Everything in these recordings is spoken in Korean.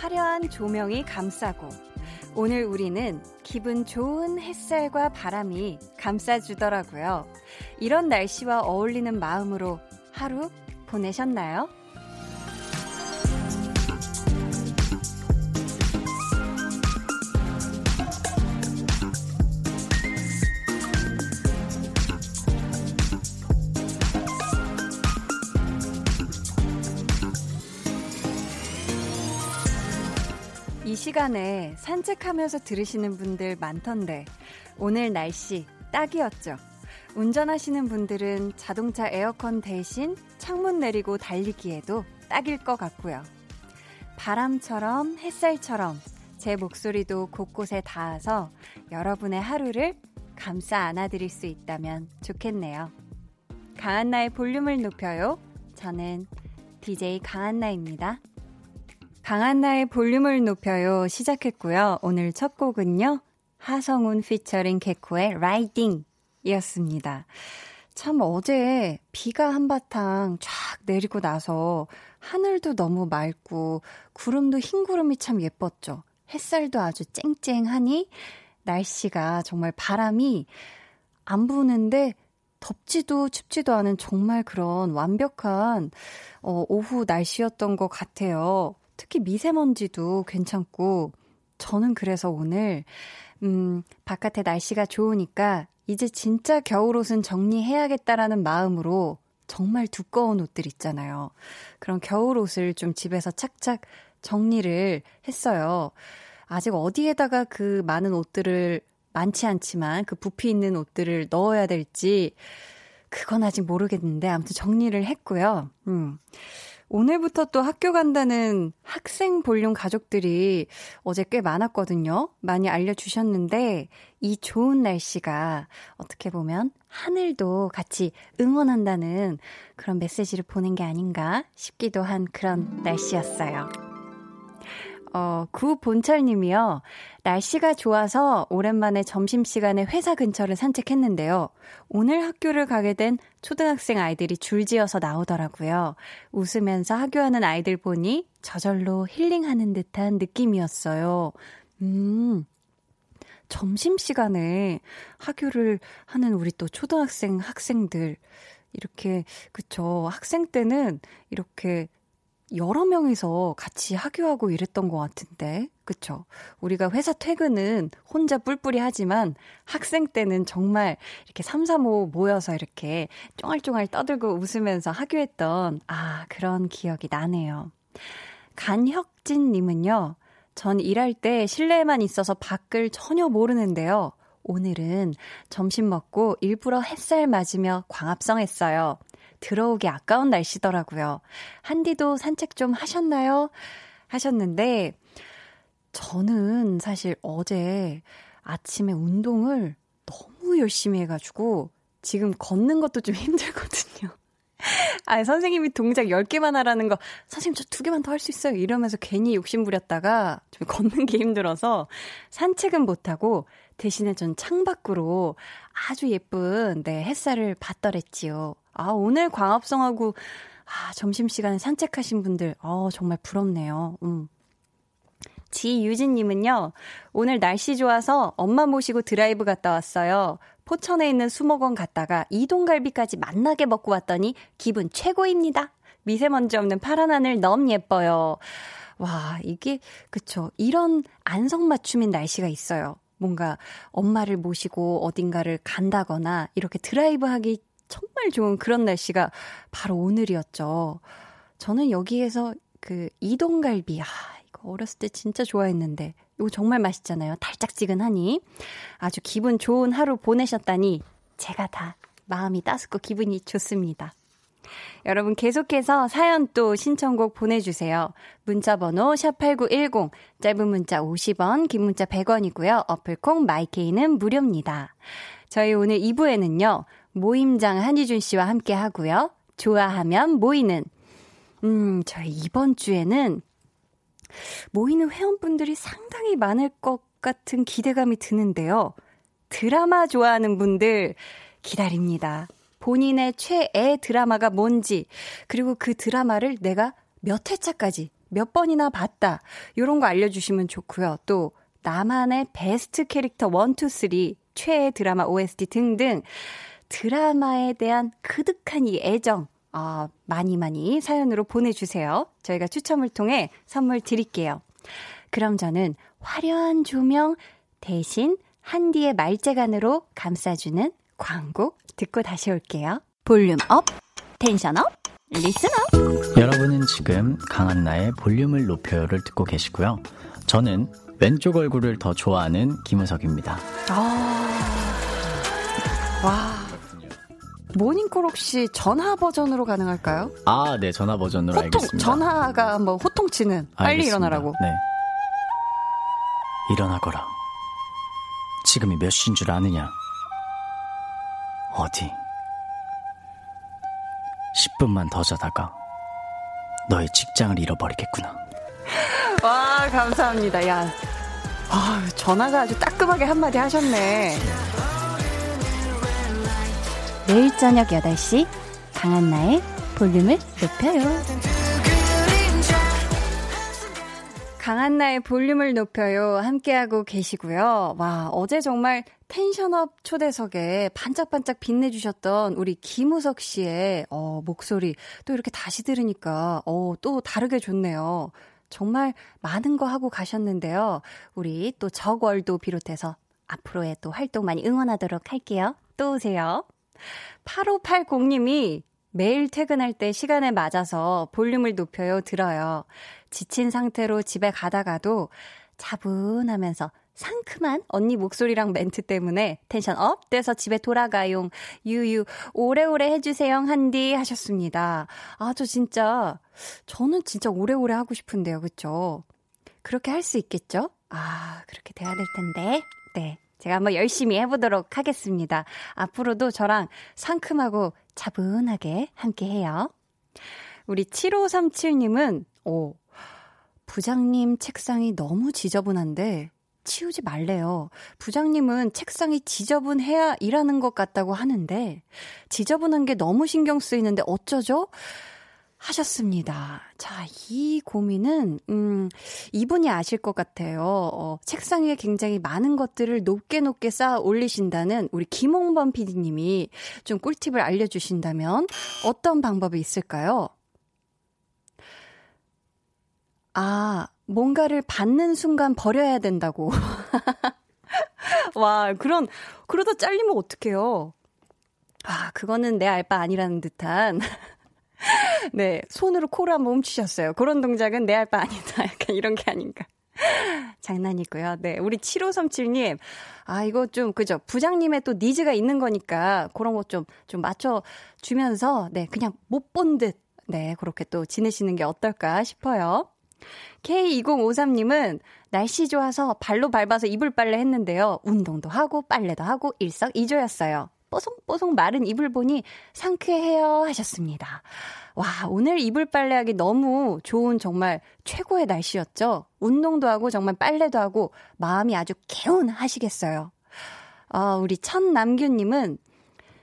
화려한 조명이 감싸고 오늘 우리는 기분 좋은 햇살과 바람이 감싸주더라고요. 이런 날씨와 어울리는 마음으로 하루 보내셨나요? 시간에 산책하면서 들으시는 분들 많던데 오늘 날씨 딱이었죠. 운전하시는 분들은 자동차 에어컨 대신 창문 내리고 달리기에도 딱일 것 같고요. 바람처럼 햇살처럼 제 목소리도 곳곳에 닿아서 여러분의 하루를 감싸 안아드릴 수 있다면 좋겠네요. 강한나의 볼륨을 높여요. 저는 DJ 강한나입니다. 강한나의 볼륨을 높여요 시작했고요. 오늘 첫 곡은요. 하성운 피처링 개코의 라이딩 이었습니다. 참 어제 비가 한바탕 쫙 내리고 나서 하늘도 너무 맑고 구름도 흰 구름이 참 예뻤죠. 햇살도 아주 쨍쨍하니 날씨가 정말 바람이 안 부는데 덥지도 춥지도 않은 정말 그런 완벽한 어, 오후 날씨였던 것 같아요. 특히 미세먼지도 괜찮고, 저는 그래서 오늘, 음, 바깥에 날씨가 좋으니까 이제 진짜 겨울옷은 정리해야겠다라는 마음으로 정말 두꺼운 옷들 있잖아요. 그런 겨울옷을 좀 집에서 착착 정리를 했어요. 아직 어디에다가 그 많은 옷들을 많지 않지만 그 부피 있는 옷들을 넣어야 될지 그건 아직 모르겠는데 아무튼 정리를 했고요. 음. 오늘부터 또 학교 간다는 학생 볼륨 가족들이 어제 꽤 많았거든요. 많이 알려주셨는데, 이 좋은 날씨가 어떻게 보면 하늘도 같이 응원한다는 그런 메시지를 보낸 게 아닌가 싶기도 한 그런 날씨였어요. 어, 구본철 님이요. 날씨가 좋아서 오랜만에 점심시간에 회사 근처를 산책했는데요. 오늘 학교를 가게 된 초등학생 아이들이 줄지어서 나오더라고요. 웃으면서 하교하는 아이들 보니 저절로 힐링하는 듯한 느낌이었어요. 음, 점심시간에 하교를 하는 우리 또 초등학생 학생들. 이렇게, 그쵸. 학생 때는 이렇게 여러 명이서 같이 하교하고 이랬던 것 같은데, 그쵸? 우리가 회사 퇴근은 혼자 뿔뿔이 하지만 학생 때는 정말 이렇게 3, 3, 5 모여서 이렇게 쫑알쫑알 떠들고 웃으면서 하교했던, 아, 그런 기억이 나네요. 간혁진님은요, 전 일할 때 실내에만 있어서 밖을 전혀 모르는데요. 오늘은 점심 먹고 일부러 햇살 맞으며 광합성 했어요. 들어오기 아까운 날씨더라고요. 한디도 산책 좀 하셨나요? 하셨는데, 저는 사실 어제 아침에 운동을 너무 열심히 해가지고, 지금 걷는 것도 좀 힘들거든요. 아, 선생님이 동작 10개만 하라는 거, 선생님 저 2개만 더 할 수 있어요. 이러면서 괜히 욕심 부렸다가 좀 걷는 게 힘들어서 산책은 못하고 대신에 전 창밖으로 아주 예쁜 네, 햇살을 받더랬지요. 아, 오늘 광합성하고, 아, 점심시간에 산책하신 분들, 어, 정말 부럽네요. 음. 지유진님은요, 오늘 날씨 좋아서 엄마 모시고 드라이브 갔다 왔어요. 포천에 있는 수목원 갔다가 이동갈비까지 만나게 먹고 왔더니 기분 최고입니다. 미세먼지 없는 파란 하늘 너무 예뻐요. 와, 이게, 그쵸. 이런 안성맞춤인 날씨가 있어요. 뭔가 엄마를 모시고 어딘가를 간다거나 이렇게 드라이브 하기 정말 좋은 그런 날씨가 바로 오늘이었죠. 저는 여기에서 그 이동갈비, 아, 이거 어렸을 때 진짜 좋아했는데, 이거 정말 맛있잖아요. 달짝지근하니. 아주 기분 좋은 하루 보내셨다니, 제가 다 마음이 따숩고 기분이 좋습니다. 여러분 계속해서 사연 또 신청곡 보내주세요. 문자번호 샵8910, 짧은 문자 50원, 긴 문자 100원이고요. 어플콩 마이케이는 무료입니다. 저희 오늘 2부에는요, 모임장 한희준 씨와 함께 하고요. 좋아하면 모이는. 음, 저희 이번 주에는 모이는 회원분들이 상당히 많을 것 같은 기대감이 드는데요. 드라마 좋아하는 분들 기다립니다. 본인의 최애 드라마가 뭔지, 그리고 그 드라마를 내가 몇 회차까지, 몇 번이나 봤다. 요런 거 알려주시면 좋고요. 또, 나만의 베스트 캐릭터 1, 2, 3, 최애 드라마 OST 등등 드라마에 대한 그득한 이 애정, 어, 많이 많이 사연으로 보내주세요. 저희가 추첨을 통해 선물 드릴게요. 그럼 저는 화려한 조명 대신 한디의 말재간으로 감싸주는 광고 듣고 다시 올게요. volume up, tension up, listen up. 여러분은 지금 강한나의 볼륨을 높여요를 듣고 계시고요. 저는 왼쪽 얼굴을 더 좋아하는 김우석입니다. 아, 와. 모닝콜 혹시 전화 버전으로 가능할까요? 아, 네, 전화 버전으로 호통, 알겠습니다. 전화가 뭐 호통치는 빨리 알겠습니다. 일어나라고. 네. 일어나거라. 지금이 몇 시인 줄 아느냐? 어디? 10분만 더 자다가 너의 직장을 잃어버리겠구나. 와, 감사합니다. 야. 아, 전화가 아주 따끔하게 한마디 하셨네. 매일 저녁 8시 강한나의 볼륨을 높여요. 강한나의 볼륨을 높여요. 함께하고 계시고요. 와, 어제 정말 텐션업 초대석에 반짝반짝 빛내주셨던 우리 김우석 씨의 어, 목소리 또 이렇게 다시 들으니까 어, 또 다르게 좋네요. 정말 많은 거 하고 가셨는데요. 우리 또 적월도 비롯해서 앞으로의 또 활동 많이 응원하도록 할게요. 또 오세요. 8580님이 매일 퇴근할 때 시간에 맞춰서 볼륨을 높여요 들어요. 지친 상태로 집에 가다가도 차분하면서 상큼한 언니 목소리랑 멘트 때문에 tension up 돼서 집에 돌아가용. 유유, 오래오래 해주세요, 한디 하셨습니다. 아, 저 진짜, 저는 진짜 오래오래 하고 싶은데요, 그쵸? 그렇게 할 수 있겠죠? 아, 그렇게 돼야 될 텐데. 네. 제가 한번 열심히 해보도록 하겠습니다. 앞으로도 저랑 상큼하고 차분하게 함께 해요. 우리 7537님은, 오, 부장님 책상이 너무 지저분한데 치우지 말래요. 부장님은 책상이 지저분해야 일하는 것 같다고 하는데 지저분한 게 너무 신경 쓰이는데 어쩌죠? 하셨습니다. 자, 이 고민은, 음, 이분이 아실 것 같아요. 어, 책상 위에 굉장히 많은 것들을 높게 높게 쌓아 올리신다는 우리 김홍범 PD님이 좀 꿀팁을 알려주신다면 어떤 방법이 있을까요? 아, 뭔가를 받는 순간 버려야 된다고. 와, 그런, 그러다 잘리면 어떡해요. 아, 그거는 내 알바 아니라는 듯한. 네, 손으로 코를 한번 훔치셨어요. 그런 동작은 내알바 아니다. 약간 이런 게 아닌가. 장난이고요. 네, 우리 7537님. 아, 이거 좀, 그죠. 부장님의 또 니즈가 있는 거니까, 그런 거 좀, 좀 맞춰주면서, 네, 그냥 못 본 듯, 네, 그렇게 또 지내시는 게 어떨까 싶어요. K2053님은 날씨 좋아서 발로 밟아서 이불 빨래 했는데요. 운동도 하고 빨래도 하고 일석이조였어요. 뽀송뽀송 마른 이불 보니 상쾌해요 하셨습니다. 와, 오늘 이불 빨래하기 너무 좋은 정말 최고의 날씨였죠. 운동도 하고 정말 빨래도 하고 마음이 아주 개운하시겠어요. 아, 우리 천남규님은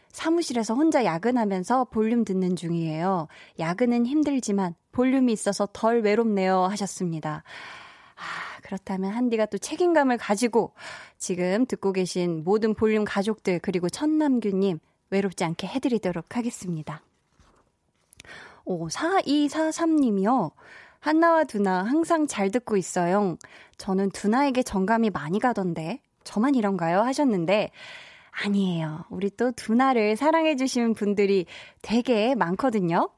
사무실에서 혼자 야근하면서 볼륨 듣는 중이에요. 야근은 힘들지만 볼륨이 있어서 덜 외롭네요 하셨습니다. 아, 그렇다면 한디가 또 책임감을 가지고 지금 듣고 계신 모든 볼륨 가족들 그리고 천남규님 외롭지 않게 해드리도록 하겠습니다. 오, 4243님이요. 한나와 두나 항상 잘 듣고 있어요. 저는 두나에게 정감이 많이 가던데 저만 이런가요? 하셨는데 아니에요. 우리 또 두나를 사랑해주시는 분들이 되게 많거든요.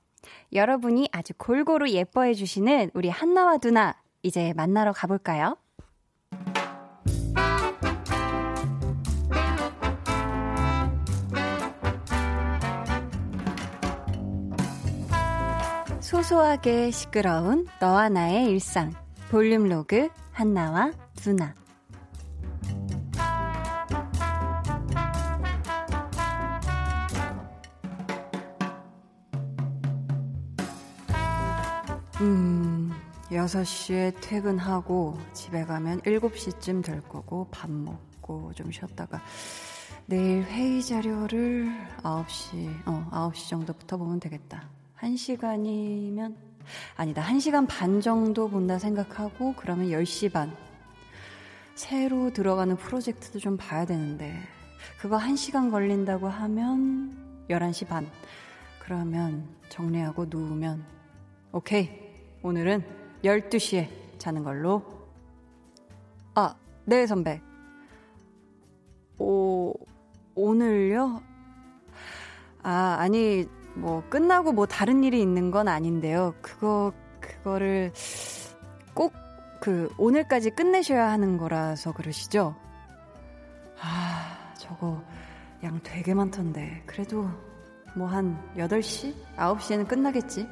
여러분이 아주 골고루 예뻐해주시는 우리 한나와 두나, 이제 만나러 가볼까요? 소소하게 시끄러운 너와 나의 일상. 볼륨 로그 한나와 두나. 6시에 퇴근하고 집에 가면 7시쯤 될 거고 밥 먹고 좀 쉬었다가 내일 회의 자료를 9시, 어, 9시 정도부터 보면 되겠다. 1시간이면, 아니다, 1시간 반 정도 본다 생각하고, 그러면 10시 반. 새로 들어가는 프로젝트도 좀 봐야 되는데, 그거 1시간 걸린다고 하면 11시 반. 그러면 정리하고 누우면, 오케이. 오늘은 12시에 자는 걸로. 아, 네, 선배. 오, 오늘요? 아, 아니, 뭐, 끝나고 뭐 다른 일이 있는 건 아닌데요. 그거, 그거를 꼭 그, 오늘까지 끝내셔야 하는 거라서 그러시죠? 아, 저거 양 되게 많던데. 그래도 뭐 한 8시? 9시에는 끝나겠지?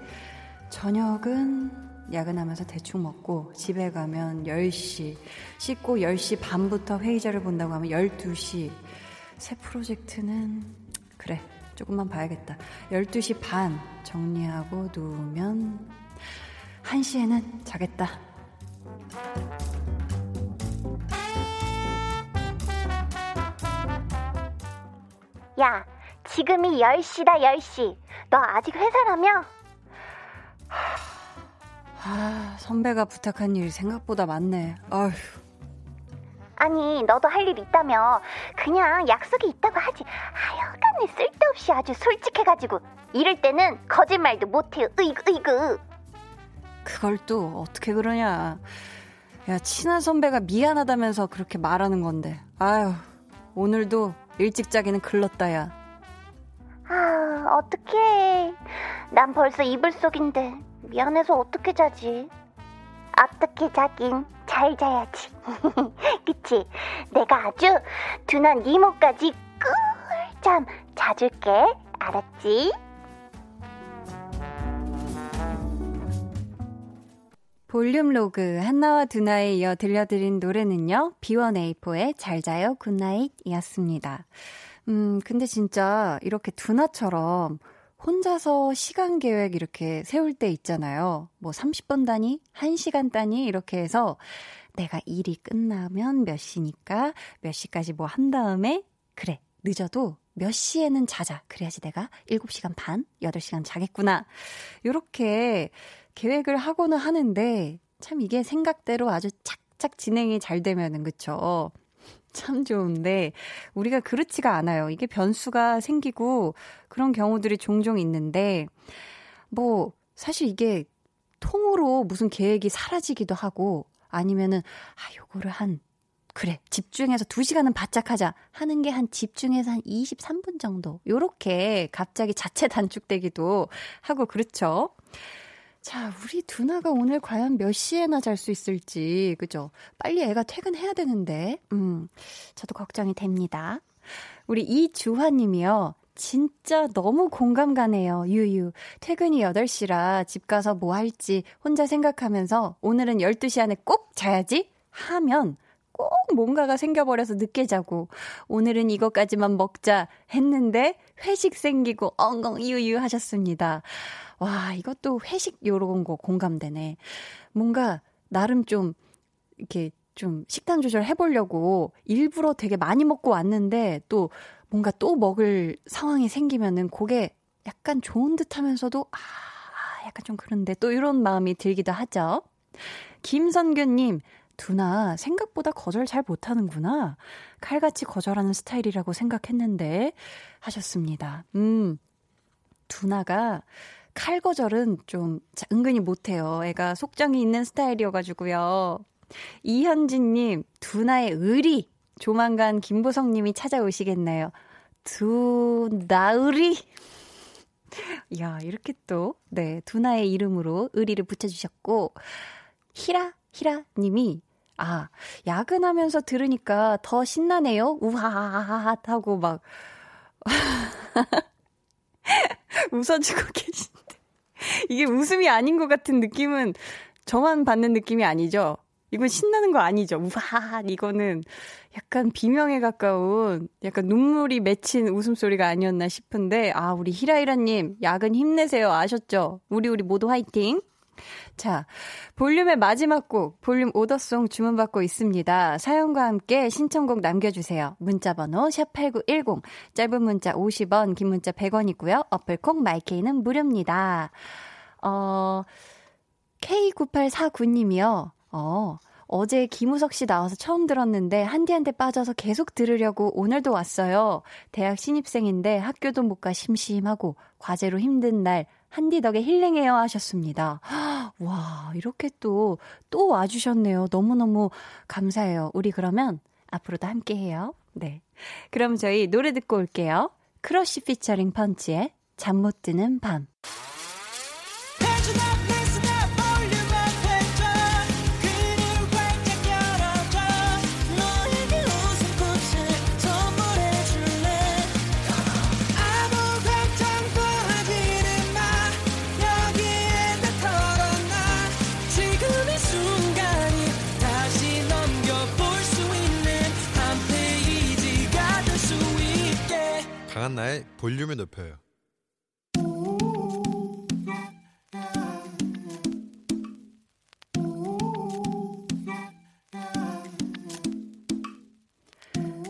저녁은 야근하면서 대충 먹고 집에 가면 10시, 씻고 10시 반부터 회의자를 본다고 하면 12시. 새 프로젝트는 그래 조금만 봐야겠다 12시 반 정리하고 누우면 1시에는 자겠다 야 지금이 10시다 10시 너 아직 회사라며? 아 선배가 부탁한 일이 생각보다 많네 아휴 아니, 너도 할 일 있다며. 그냥 약속이 있다고 하지. 하여간에 쓸데없이 아주 솔직해가지고. 이럴 때는 거짓말도 못해요. 으이그, 으이그. 그걸 또 어떻게 그러냐. 야, 친한 선배가 미안하다면서 그렇게 말하는 건데. 아유, 오늘도 일찍 자기는 글렀다, 야. 아, 어떡해. 난 벌써 이불 속인데. 미안해서 어떻게 자지? 어떻게 자긴 잘 자야지. 그치? 내가 아주 두나 니 몫까지 꿀잠 자줄게. 알았지? 볼륨 로그 한나와 두나에 이어 들려드린 노래는요. B1A4의 잘 자요 Good Night 이었습니다. 음, 근데 진짜 이렇게 두나처럼 혼자서 시간 계획 이렇게 세울 때 있잖아요. 뭐 30분 단위, 1시간 단위 이렇게 해서 내가 일이 끝나면 몇 시니까 몇 시까지 뭐 한 다음에 그래, 늦어도 몇 시에는 자자. 그래야지 내가 7시간 반, 8시간 자겠구나. 요렇게 계획을 하고는 하는데 참 이게 생각대로 아주 착착 진행이 잘 되면은 그쵸? 참 좋은데 우리가 그렇지가 않아요. 이게 변수가 생기고 그런 경우들이 종종 있는데 뭐 사실 이게 통으로 무슨 계획이 사라지기도 하고 아니면은 아 요거를 한 그래 집중해서 2시간은 바짝 하자 하는 게 한 집중해서 한 23분 정도 요렇게 갑자기 자체 단축되기도 하고 그렇죠. 자, 우리 두나가 오늘 과연 몇 시에나 잘 수 있을지, 그죠? 빨리 애가 퇴근해야 되는데, 음, 저도 걱정이 됩니다. 우리 이주환 님이요. 진짜 너무 공감 가네요. 유유. 퇴근이 8시라 집 가서 뭐 할지 혼자 생각하면서 오늘은 12시 안에 꼭 자야지 하면 꼭 뭔가가 생겨버려서 늦게 자고 오늘은 이것까지만 먹자 했는데 회식 생기고 엉엉 유유 하셨습니다. 와, 이것도 회식 요런 거 공감되네. 뭔가 나름 좀 이렇게 좀 식단 조절 해보려고 일부러 되게 많이 먹고 왔는데 또 뭔가 또 먹을 상황이 생기면은 그게 약간 좋은 듯 하면서도 아, 약간 좀 그런데 또 이런 마음이 들기도 하죠. 김선규님, 두나 생각보다 거절 잘 못하는구나. 칼같이 거절하는 스타일이라고 생각했는데 하셨습니다. 음, 두나가 칼 거절은 좀 은근히 못해요. 애가 속정이 있는 스타일이어가지고요. 이현진님, 두나의 의리. 조만간 김보성님이 찾아오시겠네요. 두나의리. 야, 이렇게 또, 네, 두나의 이름으로 의리를 붙여주셨고, 히라, 히라 님이, 아, 야근하면서 들으니까 더 신나네요. 우하하하 하고 막, 웃어주고 계신. 이게 웃음이 아닌 것 같은 느낌은 저만 받는 느낌이 아니죠. 이건 신나는 거 아니죠. 우하, 이거는 약간 비명에 가까운 약간 눈물이 맺힌 웃음소리가 아니었나 싶은데, 아, 우리 히라이라님, 야근 힘내세요. 아셨죠? 우리 우리 모두 화이팅! 자, 볼륨의 마지막 곡, 볼륨 오더송 주문받고 있습니다. 사연과 함께 신청곡 남겨주세요. 문자번호 샵8910, 짧은 문자 50원, 긴 문자 100원이고요. 어플콩 마이케이는 무료입니다. 어, K9849님이요. 어, 어제 김우석 씨 나와서 처음 들었는데 한디한테 빠져서 계속 들으려고 오늘도 왔어요. 대학 신입생인데 학교도 못 가 심심하고 과제로 힘든 날 한디 덕에 힐링해요 하셨습니다. 와, 이렇게 또, 또 와주셨네요. 너무너무 감사해요. 우리 그러면 앞으로도 함께 해요. 네. 그럼 저희 노래 듣고 올게요. 크러쉬 피처링 펀치의 잠 못 드는 밤. 강한나의 볼륨을 높여요.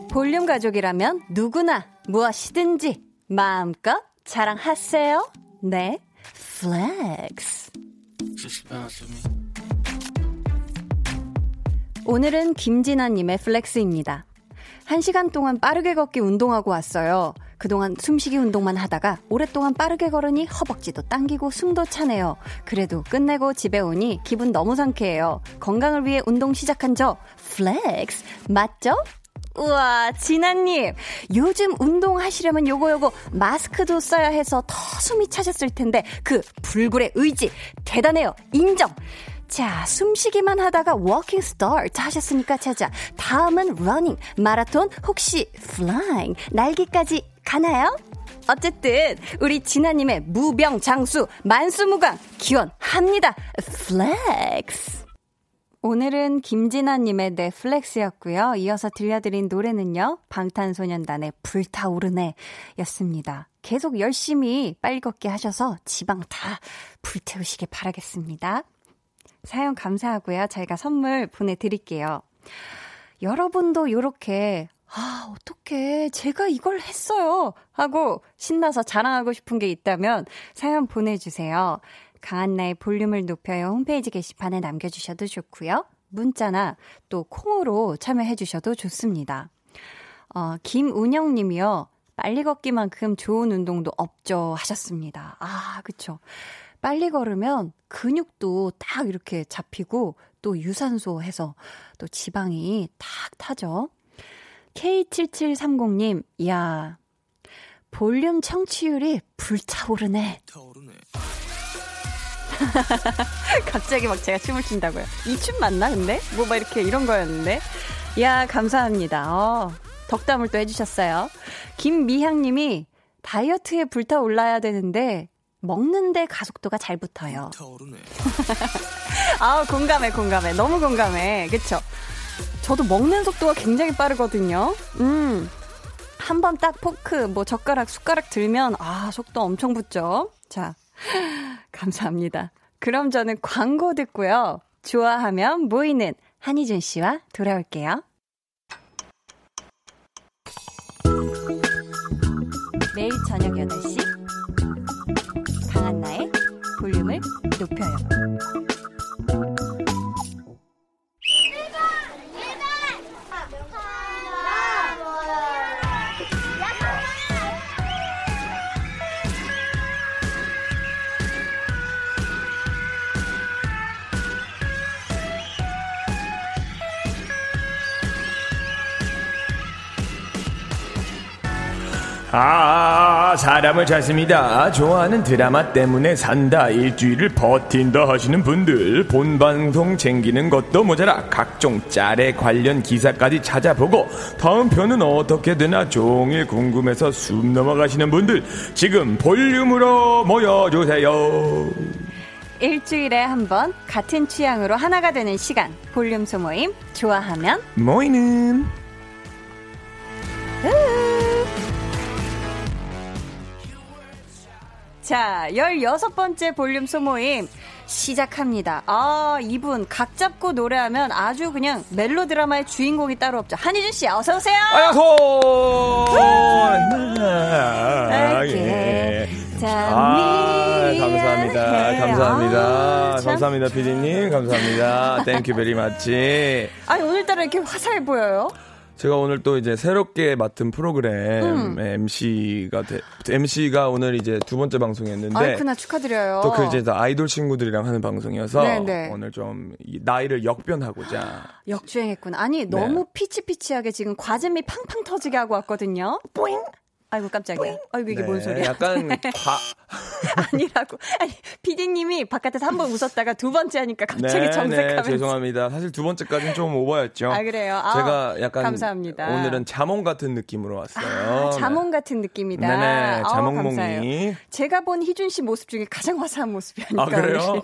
볼륨 가족이라면 누구나 무엇이든지 마음껏 자랑하세요. 네, flex. 오늘은 김진아님의 flex입니다. 한 시간 동안 빠르게 걷기 운동하고 왔어요. 그동안 숨쉬기 운동만 하다가 오랫동안 빠르게 걸으니 허벅지도 당기고 숨도 차네요. 그래도 끝내고 집에 오니 기분 너무 상쾌해요. 건강을 위해 운동 시작한 저 flex 맞죠? 우와, 진아님. 요즘 운동하시려면 요거 요거 마스크도 써야 해서 더 숨이 차셨을 텐데 그 불굴의 의지 대단해요. 인정. 자, 숨쉬기만 하다가 walking start 하셨으니까 자자. 다음은 러닝, 마라톤, 혹시 flying, 날개까지 가나요? 어쨌든 우리 진아님의 무병장수 만수무강 기원합니다. flex. 오늘은 김진아님의 네, flex였고요. 이어서 들려드린 노래는요. 방탄소년단의 불타오르네 였습니다. 계속 열심히 걷기 하셔서 지방 다 불태우시길 바라겠습니다. 사연 감사하고요. 저희가 선물 보내드릴게요. 여러분도 이렇게 아, 어떡해. 제가 이걸 했어요. 하고 신나서 자랑하고 싶은 게 있다면 사연 보내주세요. 강한나의 볼륨을 높여요. 홈페이지 게시판에 남겨주셔도 좋고요. 문자나 또 콩으로 참여해주셔도 좋습니다. 어, 김운영 님이요. 빨리 걷기만큼 좋은 운동도 없죠. 하셨습니다. 아, 그쵸. 빨리 걸으면 근육도 딱 이렇게 잡히고 또 유산소 해서 또 지방이 탁 타죠. K7730님, 이야, 볼륨 청취율이 불타오르네. 타오르네. 갑자기 막 제가 춤을 춘다고요. 이 춤 맞나, 근데? 뭐 막 이렇게 이런 거였는데. 이야, 감사합니다. 어, 덕담을 또 해주셨어요. 김미향 님이 다이어트에 불타올라야 되는데, 먹는데 가속도가 잘 붙어요. 아 공감해, 공감해. 너무 공감해. 그쵸? 저도 먹는 속도가 굉장히 빠르거든요. 음. 한 번 딱 포크, 뭐 젓가락, 숟가락 들면, 아, 속도 엄청 붙죠? 자, 감사합니다. 그럼 저는 광고 듣고요. 좋아하면 모이는 한희준 씨와 돌아올게요. 매일 저녁 8시 강한 나의 볼륨을 높여요. 아, 사람을 찾습니다. 좋아하는 드라마 때문에 산다, 일주일을 버틴다 하시는 분들, 본 방송 챙기는 것도 모자라 각종 짤에 관련 기사까지 찾아보고, 다음 편은 어떻게 되나 종일 궁금해서 숨 넘어가시는 분들, 지금 볼륨으로 모여주세요. 일주일에 한 번 같은 취향으로 하나가 되는 시간, 볼륨 소모임, 좋아하면 모이는. 으 자, 16번째 볼륨 소모임 시작합니다. 아, 이분 각 잡고 노래하면 아주 그냥 멜로 드라마의 주인공이 따로 없죠. 한희준 씨, 어서 오세요. 안녕하세요. 예. 아, 감사합니다. 감사합니다. 아, 감사합니다, 피디님. 감사합니다. Thank you very much. 아니, 오늘따라 이렇게 화사해 보여요? 제가 오늘 또 이제 새롭게 맡은 프로그램 음. MC가 되, MC가 오늘 이제 두 번째 방송이었는데 아이쿠나 축하드려요. 또 그 이제 아이돌 친구들이랑 하는 방송이어서 네네. 오늘 좀 나이를 역변하고자 역주행했구나. 아니 너무 네. 피치피치하게 지금 과즙이 팡팡 터지게 하고 왔거든요. 뿌잉 아이고 깜짝이야. 아이고 이게 네, 뭔 소리야? 약간 과 아니라고. 아니 PD님이 바깥에서 한 번 웃었다가 두 번째 하니까 갑자기 네, 정색하면서. 네, 죄송합니다. 사실 두 번째까지는 좀 오버였죠. 아 그래요. 아, 제가 약간 감사합니다. 오늘은 자몽 같은 느낌으로 왔어요. 아, 자몽 같은 느낌이다. 네네. 자몽몽이. 제가 본 희준 씨 모습 중에 가장 화사한 모습이 아닐까. 아 그래요?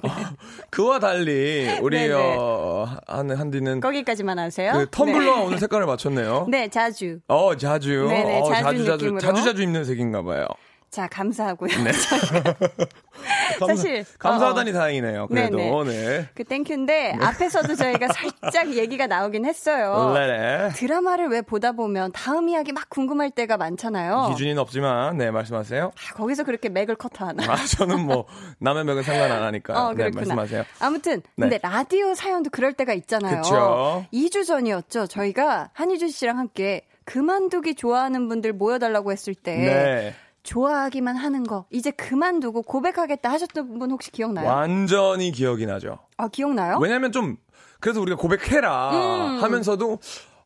그와 달리 우리 어, 하는 한디는 거기까지만 하세요. 그 텀블러 네. 오늘 색깔을 맞췄네요. 네, 자주. 어, 자주. 네네, 어, 자주, 자주, 자주 자주 자주 입는 색인가 봐요. 자, 감사하고요. 네. 사실 감사 하다니 어, 다행이네요. 그래도 네네. 네. 그 땡큐인데 네. 앞에서도 저희가 살짝 얘기가 나오긴 했어요. 네네. 드라마를 왜 보다 보면 다음 이야기 막 궁금할 때가 많잖아요. 기준이는 없지만 네 말씀하세요. 아, 거기서 그렇게 맥을 커트하나? 아 저는 뭐 남의 맥을 상관 안 하니까. 어, 네 말씀하세요. 아무튼 네. 근데 라디오 사연도 그럴 때가 있잖아요. 그쵸. 2주 전이었죠. 저희가 한희준 씨랑 함께 그만두기 좋아하는 분들 모여달라고 했을 때 네. 좋아하기만 하는 거 이제 그만두고 고백하겠다 하셨던 분 혹시 기억나요? 완전히 기억이 나죠. 아 기억나요? 왜냐면 좀 그래서 우리가 고백해라 음. 하면서도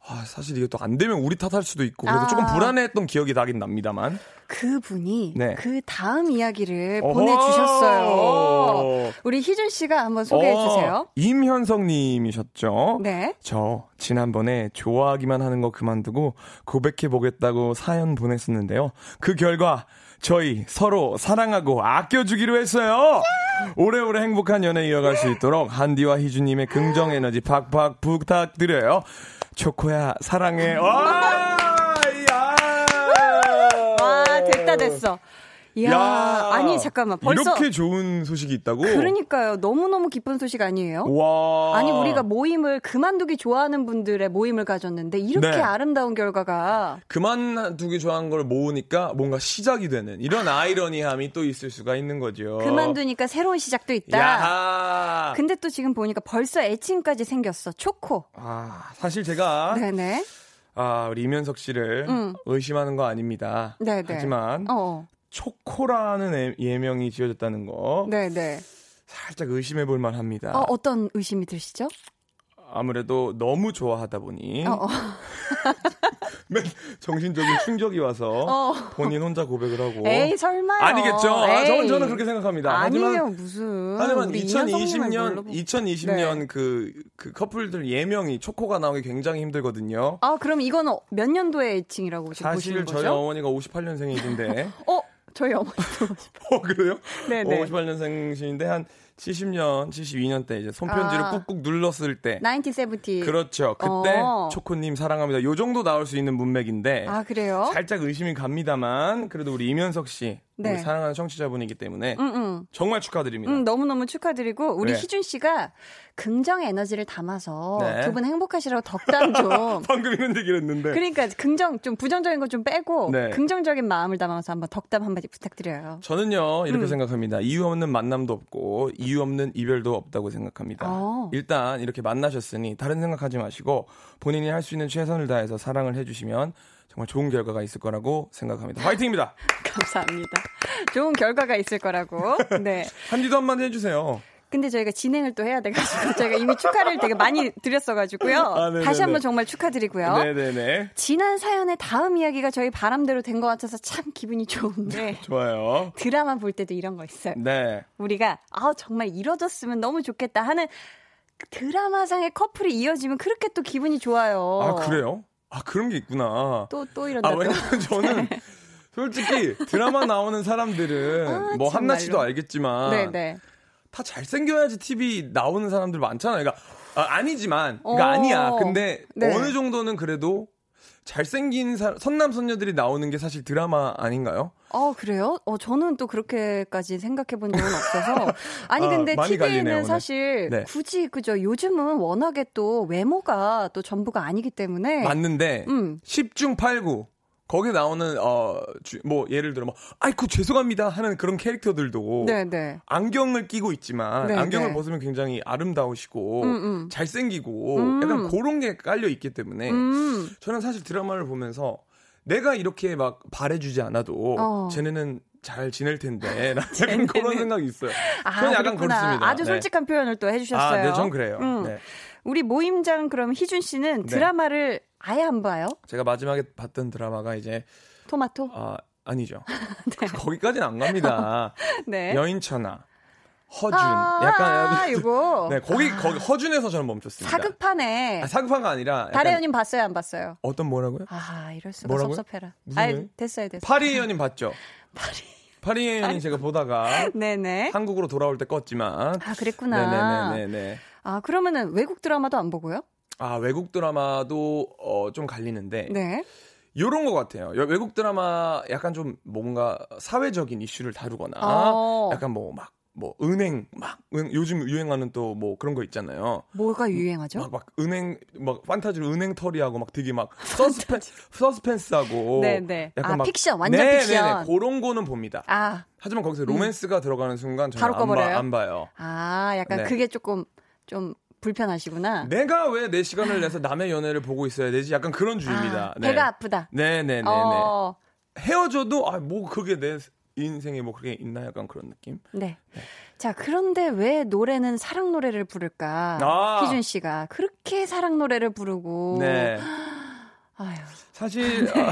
아, 사실 이게 또 안 되면 우리 탓할 수도 있고 그래서 아. 조금 불안했던 기억이 나긴 납니다만. 그분이 네. 그 다음 이야기를. 보내주셨어요. 우리 희준 씨가 한번 소개해 어, 주세요. 임현성님이셨죠? 네. 저 지난번에 좋아하기만 하는 거 그만두고 고백해 보겠다고 사연 보냈었는데요. 그 결과 저희 서로 사랑하고 아껴주기로 했어요. 오래오래 행복한 연애 이어갈 수 있도록 한디와 희준님의 긍정 에너지 팍팍 부탁드려요. 초코야 사랑해. 와! 와 됐다 됐어. 이야, 야, 아니 잠깐만 벌써 이렇게 좋은 소식이 있다고? 그러니까요. 너무 너무 기쁜 소식 아니에요? 와. 아니 우리가 모임을 그만두기 좋아하는 분들의 모임을 가졌는데 이렇게 네. 아름다운 결과가 그만두기 좋아하는 걸 모으니까 뭔가 시작이 되는 이런 아이러니함이 또 있을 수가 있는 거죠. 그만두니까 새로운 시작도 있다. 야. 근데 또 지금 보니까 벌써 애칭까지 생겼어. 초코. 아 사실 제가 네네. 아, 우리 이면석 씨를 음. 의심하는 거 아닙니다. 네네. 하지만 어. 초코라는 예명이 지어졌다는 거. 네 네. 살짝 의심해 볼 만합니다. 어, 어떤 의심이 드시죠? 아무래도 너무 좋아하다 보니 어, 어. 정신적인 충격이 와서 어. 본인 혼자 고백을 하고 에이 설마요 아니겠죠 아, 저는 저는 그렇게 생각합니다 아니에요 하지만, 무슨 하지만 2020년 2020년 네. 그, 그 커플들 예명이 초코가 나오기 굉장히 힘들거든요 아 그럼 이건 몇 년도의 애칭이라고 사실 저희 거죠? 어머니가 58년생이신데 어 저희 어머니도 어 그래요? 네네 어, 58년생이신데 한 70년, 72년 때 이제 손편지를 아. 꾹꾹 눌렀을 때. 1970. 그렇죠. 그때 어. 초코님 사랑합니다. 요 정도 나올 수 있는 문맥인데. 아, 그래요? 살짝 의심이 갑니다만, 그래도 우리 이면석 씨. 네. 사랑하는 청취자분이기 때문에 음, 음. 정말 축하드립니다. 음, 너무너무 축하드리고 우리 네. 희준 씨가 긍정 에너지를 담아서 네. 두분 행복하시라고 덕담 좀 방금 이런 얘기를 했는데 그러니까 긍정 좀 부정적인 거 좀 빼고 네. 긍정적인 마음을 담아서 한번 덕담 한마디 부탁드려요. 저는요 이렇게 음. 생각합니다. 이유 없는 만남도 없고 이유 없는 이별도 없다고 생각합니다. 어. 일단 이렇게 만나셨으니 다른 생각하지 마시고 본인이 할 수 있는 최선을 다해서 사랑을 해주시면 정말 좋은 결과가 있을 거라고 생각합니다. 화이팅입니다. 감사합니다. 좋은 결과가 있을 거라고. 네. 한디도 한마디 해주세요. 근데 저희가 진행을 또 해야 돼가지고 저희가 이미 축하를 되게 많이 드렸어가지고요. 아, 다시 한번 정말 축하드리고요. 네네네. 지난 사연의 다음 이야기가 저희 바람대로 된 것 같아서 참 기분이 좋은데. 좋아요. 드라마 볼 때도 이런 거 있어요. 네. 우리가 아 정말 이뤄졌으면 너무 좋겠다 하는 드라마상의 커플이 이어지면 그렇게 또 기분이 좋아요. 아 그래요? 아 그런 게 있구나. 또또 이런다. 아 왜냐면 저는 솔직히 드라마 나오는 사람들은 아, 뭐 한나 씨도 알겠지만 네네. 다 잘생겨야지 TV 나오는 사람들 많잖아요. 그러니까 아, 니지만 그러니까 어, 아니야. 근데 네. 어느 정도는 그래도 잘생긴 사, 선남 선녀들이 나오는 게 사실 드라마 아닌가요? 어, 그래요? 어, 저는 또 그렇게까지 생각해 본 적은 없어서. 아니, 아, 근데 아, TV는 사실 네. 굳이, 그죠. 요즘은 워낙에 또 외모가 또 전부가 아니기 때문에. 맞는데, 음. 10중 8구. 거기 나오는 어뭐 예를 들어 뭐 아이쿠 죄송합니다 하는 그런 캐릭터들도 네네. 네. 안경을 끼고 있지만 네네. 안경을 네. 벗으면 굉장히 아름다우시고 음, 음. 잘생기고 음. 약간 그런 게 깔려 있기 때문에 음. 저는 사실 드라마를 보면서 내가 이렇게 막 바래주지 않아도 어. 쟤네는 잘 지낼 텐데 약간 그런 생각이 있어요. 아, 저는 약간 그렇구나. 그렇습니다. 아주 네. 솔직한 네. 표현을 또 해주셨어요. 아, 네, 전 그래요. 음. 네. 우리 모임장 그럼 희준 씨는 네. 드라마를 아예 안 봐요? 제가 마지막에 봤던 드라마가 이제 토마토? 아 아니죠. 네. 거기까지는 안 갑니다. 네. 여인천하. 허준. 아, 약간 이거. 네, 거기 아. 거기 허준에서 저는 멈췄습니다. 사극판에. 아, 사극판가 아니라 달혜연님 봤어요, 안 봤어요? 어떤 뭐라고요? 아, 이럴 수가 뭐라고요? 섭섭해라. 무슨 아, 됐어요, 됐어요. 파리연님 봤죠? 파리. 파리연님 제가 보다가 네네. 한국으로 돌아올 때 껐지만. 아, 그랬구나. 네네네네. 아, 그러면은 외국 드라마도 안 보고요? 아, 외국 드라마도 어, 좀 갈리는데. 네. 요런 것 같아요. 외국 드라마 약간 좀 뭔가 사회적인 이슈를 다루거나 어. 약간 뭐막 뭐 은행 막 요즘 유행하는 또 뭐 그런 거 있잖아요. 뭐가 유행하죠? 막, 막 은행 막 판타지로 은행 털이하고 막 되게 막 서스펜 서스펜스하고 네네. 약간 아, 막 픽션 완전 네네네. 픽션 그런 거는 봅니다. 아 하지만 거기서 로맨스가 음. 들어가는 순간 저는 안, 봐, 안 봐요. 아 약간 네. 그게 조금 좀 불편하시구나. 내가 왜 내 시간을 내서 남의 연애를 보고 있어야 되지? 약간 그런 주의입니다. 아, 네. 배가 아프다. 네네 네. 어... 헤어져도 아 뭐 그게 내 인생에 뭐 그게 있나 약간 그런 느낌. 네. 네. 자 그런데 왜 노래는 사랑 노래를 부를까? 아~ 희준 씨가 그렇게 사랑 노래를 부르고. 네. 아유. 사실 네. 어,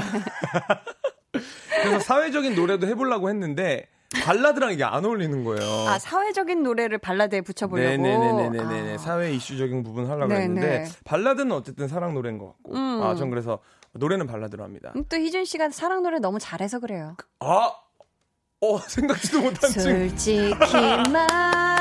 그래서 사회적인 노래도 해보려고 했는데 발라드랑 이게 안 어울리는 거예요. 아 사회적인 노래를 발라드에 붙여보려고. 네네네네네. 아. 사회 이슈적인 부분 하려고 네네. 했는데 발라드는 어쨌든 사랑 노래인 것 같고. 음. 아전 그래서 노래는 발라드로 합니다. 음, 또 희준 씨가 사랑 노래 너무 잘해서 그래요. 아, 어 생각지도 못한 솔직히 말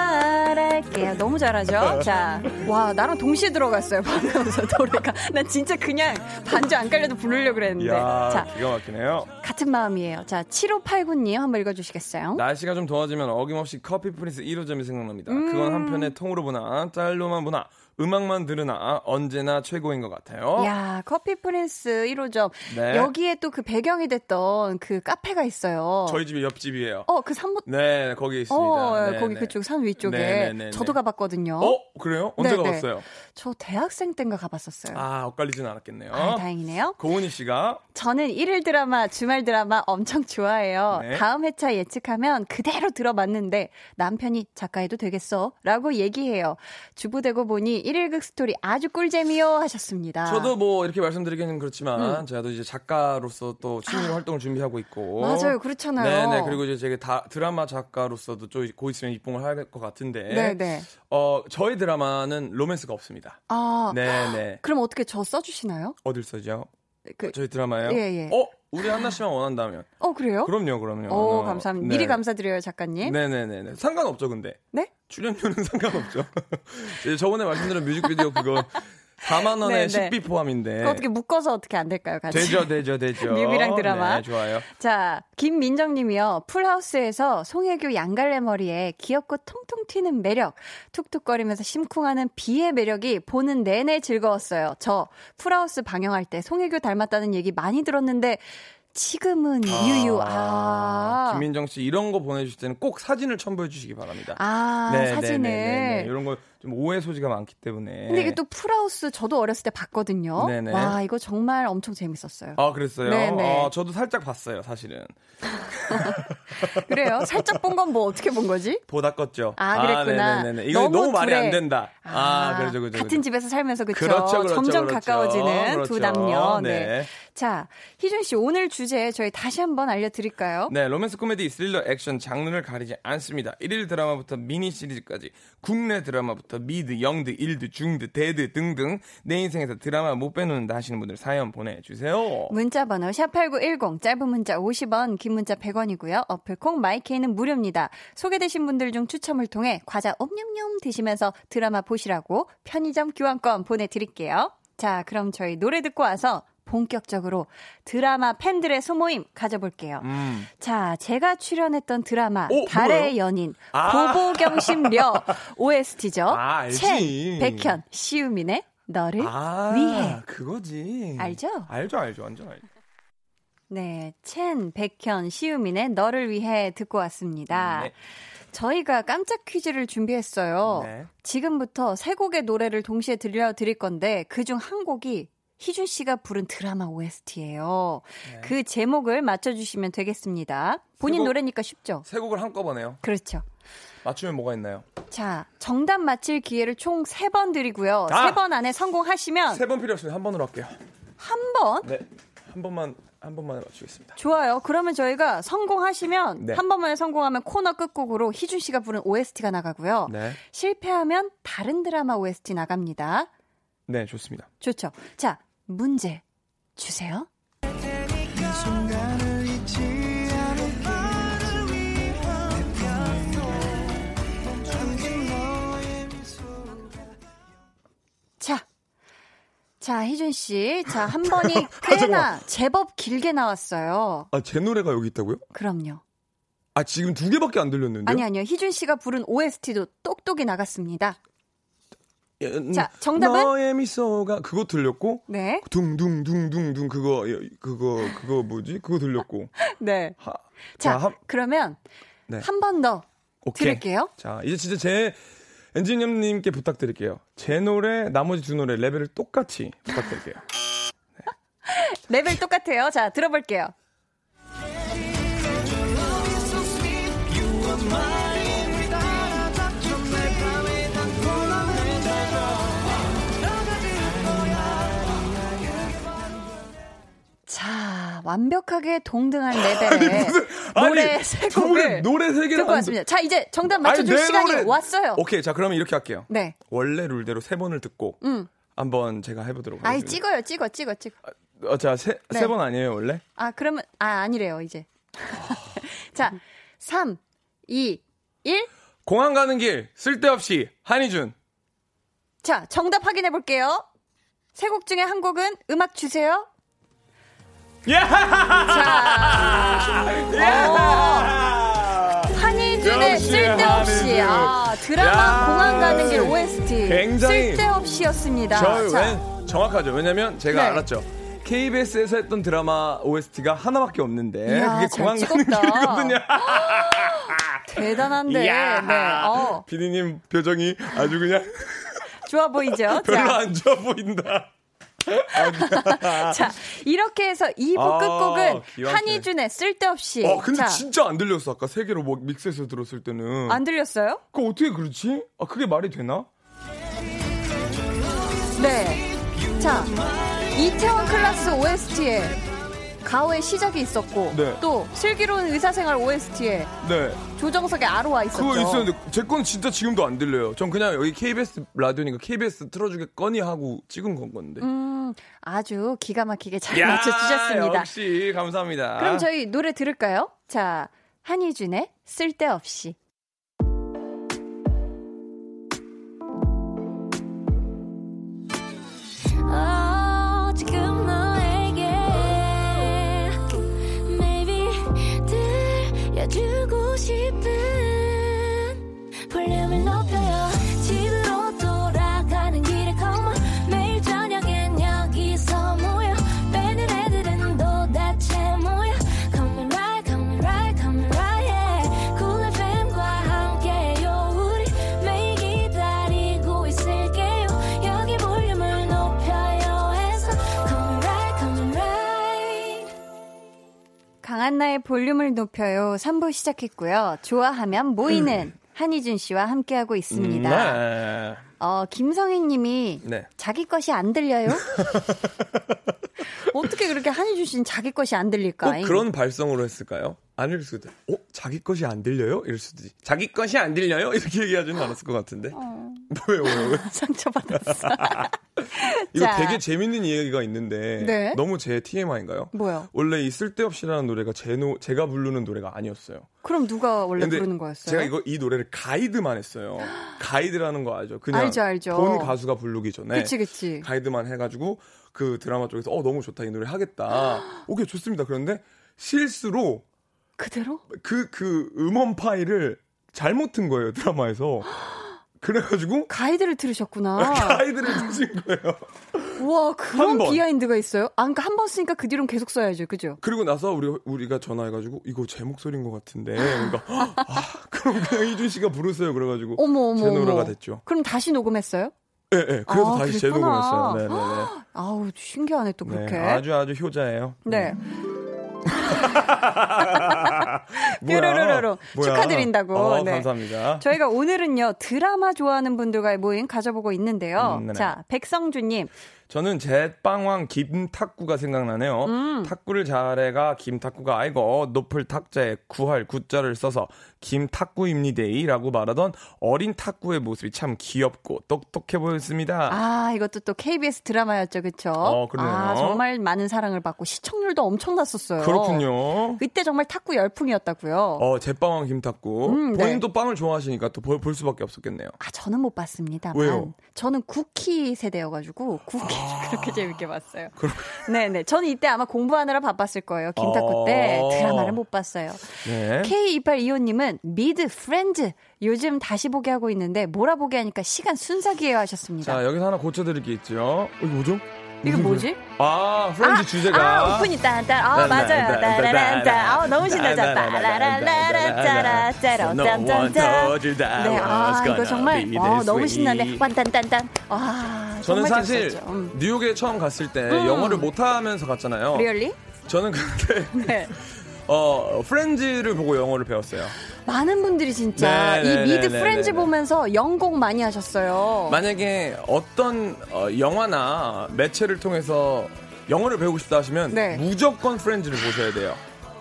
할게요. 너무 잘하죠. 자, 와 나랑 동시에 들어갔어요 방금서 노래가. 난 진짜 그냥 반주 안 깔려도 부르려고 그랬는데. 이야, 자, 기가 막히네요. 같은 마음이에요. 자, 7589님 한번 읽어주시겠어요? 날씨가 좀 더워지면 어김없이 커피 프린스 1호점이 생각납니다. 음. 그건 한편의 통으로 보나 짤로만 보나 음악만 들으나 언제나 최고인 것 같아요. 야, 커피 프린스 1호점. 네. 여기에 또 그 배경이 됐던 그 카페가 있어요. 저희 집이 옆집이에요. 어, 그 산모 네, 거기 있습니다. 어, 네, 거기 네. 그쪽 산 위쪽에. 네, 네, 네 저도 가봤거든요. 어, 그래요? 언제 가봤어요? 저 대학생 땐가 가봤었어요. 아, 엇갈리진 않았겠네요. 아, 다행이네요. 고은희 씨가 저는 일일 드라마, 주말 드라마 엄청 좋아해요. 다음 회차 예측하면 그대로 들어봤는데 남편이 작가해도 되겠어? 라고 얘기해요. 주부되고 보니 1일극 스토리 아주 꿀잼이요 하셨습니다. 저도 뭐 이렇게 말씀드리기는 그렇지만 음. 제가 이제 작가로서 또 취미로 아. 활동을 준비하고 있고 맞아요. 그렇잖아요. 네네. 그리고 이제 제가 다 드라마 작가로서도 좀 곧 있으면 입봉을 할 것 같은데 네네. 어, 저희 드라마는 로맨스가 없습니다. 아. 네네. 그럼 어떻게 저 써주시나요? 어딜 써죠? 그, 저희 드라마요? 예, 예. 어? 우리 한나 씨만 원한다면. 어, 그래요? 그럼요, 그럼요. 오, 어, 감사합니다. 네. 미리 감사드려요, 작가님. 네네네. 상관없죠, 근데. 네? 출연료는 상관없죠. 저번에 말씀드린 뮤직비디오 그거 4만 원에 네, 네. 식비 포함인데. 어떻게 묶어서 어떻게 안 될까요, 같이? 되죠, 되죠, 되죠. 뮤비랑 드라마. 네, 좋아요. 자, 김민정님이요. 풀하우스에서 송혜교 양갈래 머리에 귀엽고 통통 튀는 매력, 툭툭거리면서 심쿵하는 비의 매력이 보는 내내 즐거웠어요. 저 풀하우스 방영할 때 송혜교 닮았다는 얘기 많이 들었는데 지금은 아, 유유. 아. 김민정 씨 이런 거 보내주실 때는 꼭 사진을 첨부해 주시기 바랍니다. 아, 네, 사진을. 네, 네, 네, 이런 거 좀 오해 소지가 많기 때문에. 근데 이게 또 풀하우스 저도 어렸을 때 봤거든요. 네네. 와, 이거 정말 엄청 재밌었어요. 아, 그랬어요? 네네. 아, 저도 살짝 봤어요, 사실은. 그래요? 살짝 본 건 뭐 어떻게 본 거지? 보다 껐죠. 아, 그랬구나. 아, 네네네. 이거 너무, 너무 말이 안 된다. 아, 아 그렇죠, 그렇죠. 같은 집에서 살면서 그렇죠. 그렇죠, 그렇죠 점점 그렇죠. 가까워지는 그렇죠. 두 남녀. 네. 네. 자, 희준 씨 오늘 주제 저희 다시 한번 알려드릴까요? 네, 로맨스 코미디 스릴러 액션 장르를 가리지 않습니다. 1일 드라마부터 미니 시리즈까지 국내 드라마부터 미드, 영드, 일드, 중드, 대드 등등 내 인생에서 드라마 못 빼놓는다 하시는 분들 사연 보내주세요. 문자 번호 샵8910 짧은 문자 50원 긴 문자 100원이고요. 어플 콩 마이케이는 무료입니다. 소개되신 분들 중 추첨을 통해 과자 옴뇸뇸 드시면서 드라마 보시라고 편의점 교환권 보내드릴게요. 자, 그럼 저희 노래 듣고 와서 본격적으로 드라마 팬들의 소모임 가져볼게요. 음. 자, 제가 출연했던 드라마 오, 달의 뭐예요? 연인 아~ 고보경심려 OST죠. 아. 첸, 백현, 시우민의 너를 아, 위해. 그거지. 알죠? 알죠, 알죠. 완전 알죠. 네, 첸, 백현, 시우민의 너를 위해 듣고 왔습니다. 네. 저희가 깜짝 퀴즈를 준비했어요. 네. 지금부터 세 곡의 노래를 동시에 들려드릴 건데 그중 한 곡이 희준 씨가 부른 드라마 OST예요. 네. 그 제목을 맞춰주시면 되겠습니다. 본인 곡, 노래니까 쉽죠? 세 곡을 한꺼번에요. 그렇죠. 맞추면 뭐가 있나요? 자, 정답 맞힐 기회를 총 세 번 드리고요. 아! 세번 안에 성공하시면 세 번 필요 없습니다. 한 번으로 할게요. 한 번? 네. 한 번만 한 번만에 맞추겠습니다. 좋아요. 그러면 저희가 성공하시면 네. 한 번만에 성공하면 코너 끝곡으로 희준 씨가 부른 OST가 나가고요. 네. 실패하면 다른 드라마 OST 나갑니다. 네, 좋습니다. 좋죠. 자, 문제 주세요. 자, 자, 희준 씨. 자, 한 번이 꽤나 아, 제법 길게 나왔어요. 아, 제 노래가 여기 있다고요? 그럼요. 아, 지금 두 개밖에 안 들렸는데요? 아니, 아니요. 희준 씨가 부른 OST도 똑똑히 나갔습니다. 자, 정답은 너의 미소가 그거 들렸고 네. 둥둥둥둥둥 그거 그거 그거 뭐지? 그거 들렸고. 네. 하, 자, 자 한, 그러면 네. 한번 더 드릴게요. 자, 이제 진짜 제 엔지니어 님께 부탁드릴게요. 제 노래, 나머지 두 노래 레벨을 똑같이 부탁드릴게요. 네. 레벨 똑같아요. 자, 들어볼게요. 완벽하게 동등한 레벨의 노래 세 곡을 노래 세 개를 듣고 왔습니다. 자, 이제 정답 맞춰줄 시간이 노래... 왔어요. 오케이, 자 그러면 이렇게 할게요. 네. 원래 룰대로 세 번을 듣고 음. 한번 제가 해보도록 하겠습니다. 아이, 찍어요, 찍어, 찍어, 찍어. 어, 자, 세, 네. 세번 아니에요, 원래? 아, 그러면, 아, 아니래요, 이제. 자, 3, 2, 1. 공항 가는 길, 쓸데없이, 한희준. 자, 정답 확인해 볼게요. 세 곡 중에 한 곡은 음악 주세요. 자, 어, 한희준의 쓸데없이 아, 드라마 야, 공항 가는 길 OST 굉장히 쓸데없이였습니다. 저, 자. 정확하죠. 왜냐면 제가 네. 알았죠. KBS에서 했던 드라마 OST가 하나밖에 없는데 이야, 그게 공항 가는 길이거든요. 대단한데. 네. 어. 피디님 표정이 아주 그냥 좋아 보이죠? 별로 자. 안 좋아 보인다. 자, 이렇게 해서 2부 아, 끝곡은 한희준의 쓸데없이. 아, 근데 자. 진짜 안 들렸어. 아까 세 개로 뭐 믹스해서 들었을 때는. 안 들렸어요? 그 어떻게 그렇지? 아, 그게 말이 되나? 네. 자, 이태원 클라스 OST에 가오의 시작이 있었고 네. 또 슬기로운 의사생활 OST에 네. 조정석의 아로와 있었죠. 그거 있었는데 제 건 진짜 지금도 안 들려요. 전 그냥 여기 KBS 라디오니까 KBS 틀어주겠거니 하고 찍은 건 건데. 음, 아주 기가 막히게 잘 맞춰주셨습니다. 역시 감사합니다. 그럼 저희 노래 들을까요? 자, 한희준의 쓸데없이. 싶은 강한나의 볼륨을 높여요. 3부 시작했고요. 좋아하면 모이는 음. 한희준 씨와 함께하고 있습니다. 네. 어, 김성희 님이 네. 자기 것이 안 들려요? 어떻게 그렇게 한희준 씨는 자기 것이 안 들릴까? 꼭 그런 발성으로 했을까요? 아닐 수도. 어? 자기 것이 안 들려요? 이럴 수도 있지. 자기 것이 안 들려요? 이렇게 얘기하지는 않았을 것 같은데. 어. 왜요, 왜요? 상처받았어. 이거 자. 되게 재밌는 이야기가 있는데 네? 너무 제 TMI인가요? 뭐요? 원래 이 쓸데없이라는 노래가 제 노, 제가 부르는 노래가 아니었어요. 그럼 누가 원래 부르는 거였어요? 제가 이거 이 노래를 가이드만 했어요. 가이드라는 거 알죠? 그냥 알죠, 알죠. 본 가수가 부르기 전에 그치, 그치. 가이드만 해가지고 그 드라마 쪽에서 어 너무 좋다 이 노래 하겠다. 오케이 좋습니다. 그런데 실수로 그대로 그그 그 음원 파일을 잘못 튼 거예요 드라마에서. 그래가지고 가이드를 들으셨구나. 가이드를 들으신 거예요. 와 그런 비하인드가 있어요? 아, 그러니까 한 번 쓰니까 그 뒤로는 계속 써야죠, 그죠? 그리고 나서 우리 우리가 전화해가지고 이거 제 목소리인 것 같은데, 그러니까 아, 그럼 그냥 이준 씨가 부르세요. 그래가지고 어머 어머 제 노래가 됐죠. 그럼 다시 녹음했어요? 네, 네. 그래서 아, 다시 재녹음했어요. 네, 네, 네. 아우 신기하네 또 그렇게. 네, 아주 아주 효자예요. 네. 뾰로로로 축하드린다고. 어, 네. 감사합니다. 저희가 오늘은요 드라마 좋아하는 분들과의 모임 가져보고 있는데요. 음, 자 백성주님 저는 제빵왕 김탁구가 생각나네요. 음. 탁구를 잘해가 김탁구가 아이고 높을 탁자에 구할 구자를 써서 김탁구입니데이라고 말하던 어린 탁구의 모습이 참 귀엽고 똑똑해 보였습니다. 아 이것도 또 KBS 드라마였죠, 그렇죠? 어, 그러네요. 아 정말 많은 사랑을 받고 시청률도 엄청 났었어요. 그렇군요. 그때 정말 탁구 열풍이었다고요. 어 제빵왕 김탁구 음, 네. 본인도 빵을 좋아하시니까 또 볼 수밖에 없었겠네요. 아 저는 못 봤습니다. 왜요? 저는 국희 세대여가지고 국희 그렇게 재밌게 봤어요. 네네. 저는 이때 아마 공부하느라 바빴을 거예요. 김탁구 때 어. 드라마를 못 봤어요. 네. K2825님은 미드 프렌즈 요즘 다시 보기 하고 있는데 몰아보기 하니까 시간 순삭이에요 하셨습니다. 자 여기서 하나 고쳐드릴 게 있죠. 어, 이거 뭐죠? 이거 뭐지? 아, 프렌즈 아, 주제가. 아, 오프니 딴딴. 아, 맞아요. 따라란딴. 아, 너무 신나죠. 따라라라라 짜라 짠짠짠. 네, 아, 이거 정말 어, 너무 신나네. 완딴딴딴. 와, 저는 사실 음. 뉴욕에 처음 갔을 때 음. 영어를 못 하면서 갔잖아요. Really? 저는 그때 네. 어, 프렌즈를 보고 영어를 배웠어요. 많은 분들이 진짜 네네네네네네. 이 미드 프렌즈 보면서 연곡 많이 하셨어요. 만약에 어떤 어, 영화나 매체를 통해서 영어를 배우고 싶다 하시면 네. 무조건 프렌즈를 보셔야 돼요.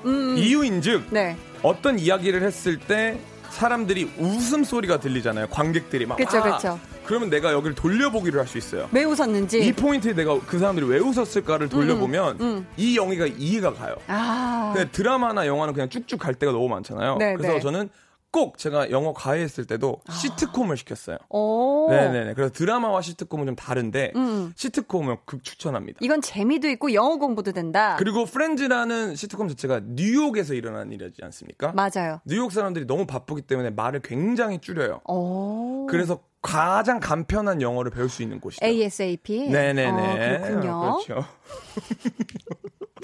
음. 이유인즉 네. 어떤 이야기를 했을 때 사람들이 웃음 소리가 들리잖아요. 관객들이 막. 그쵸, 아, 그쵸. 그러면 내가 여기를 돌려보기를 할 수 있어요. 왜 웃었는지. 이 포인트에 내가 그 사람들이 왜 웃었을까를 돌려보면 음, 음. 이 영화가 이해가 가요. 아. 근데 드라마나 영화는 그냥 쭉쭉 갈 때가 너무 많잖아요. 네, 그래서 네. 저는 꼭 제가 영어 과외했을 때도 아. 시트콤을 시켰어요. 오. 네네네. 그래서 드라마와 시트콤은 좀 다른데 음. 시트콤을 극 추천합니다. 이건 재미도 있고 영어 공부도 된다. 그리고 프렌즈라는 시트콤 자체가 뉴욕에서 일어난 일이지 않습니까? 맞아요. 뉴욕 사람들이 너무 바쁘기 때문에 말을 굉장히 줄여요. 오. 그래서 가장 간편한 영어를 배울 수 있는 곳이죠. ASAP. 네네네. 어, 그렇군요. 그렇죠.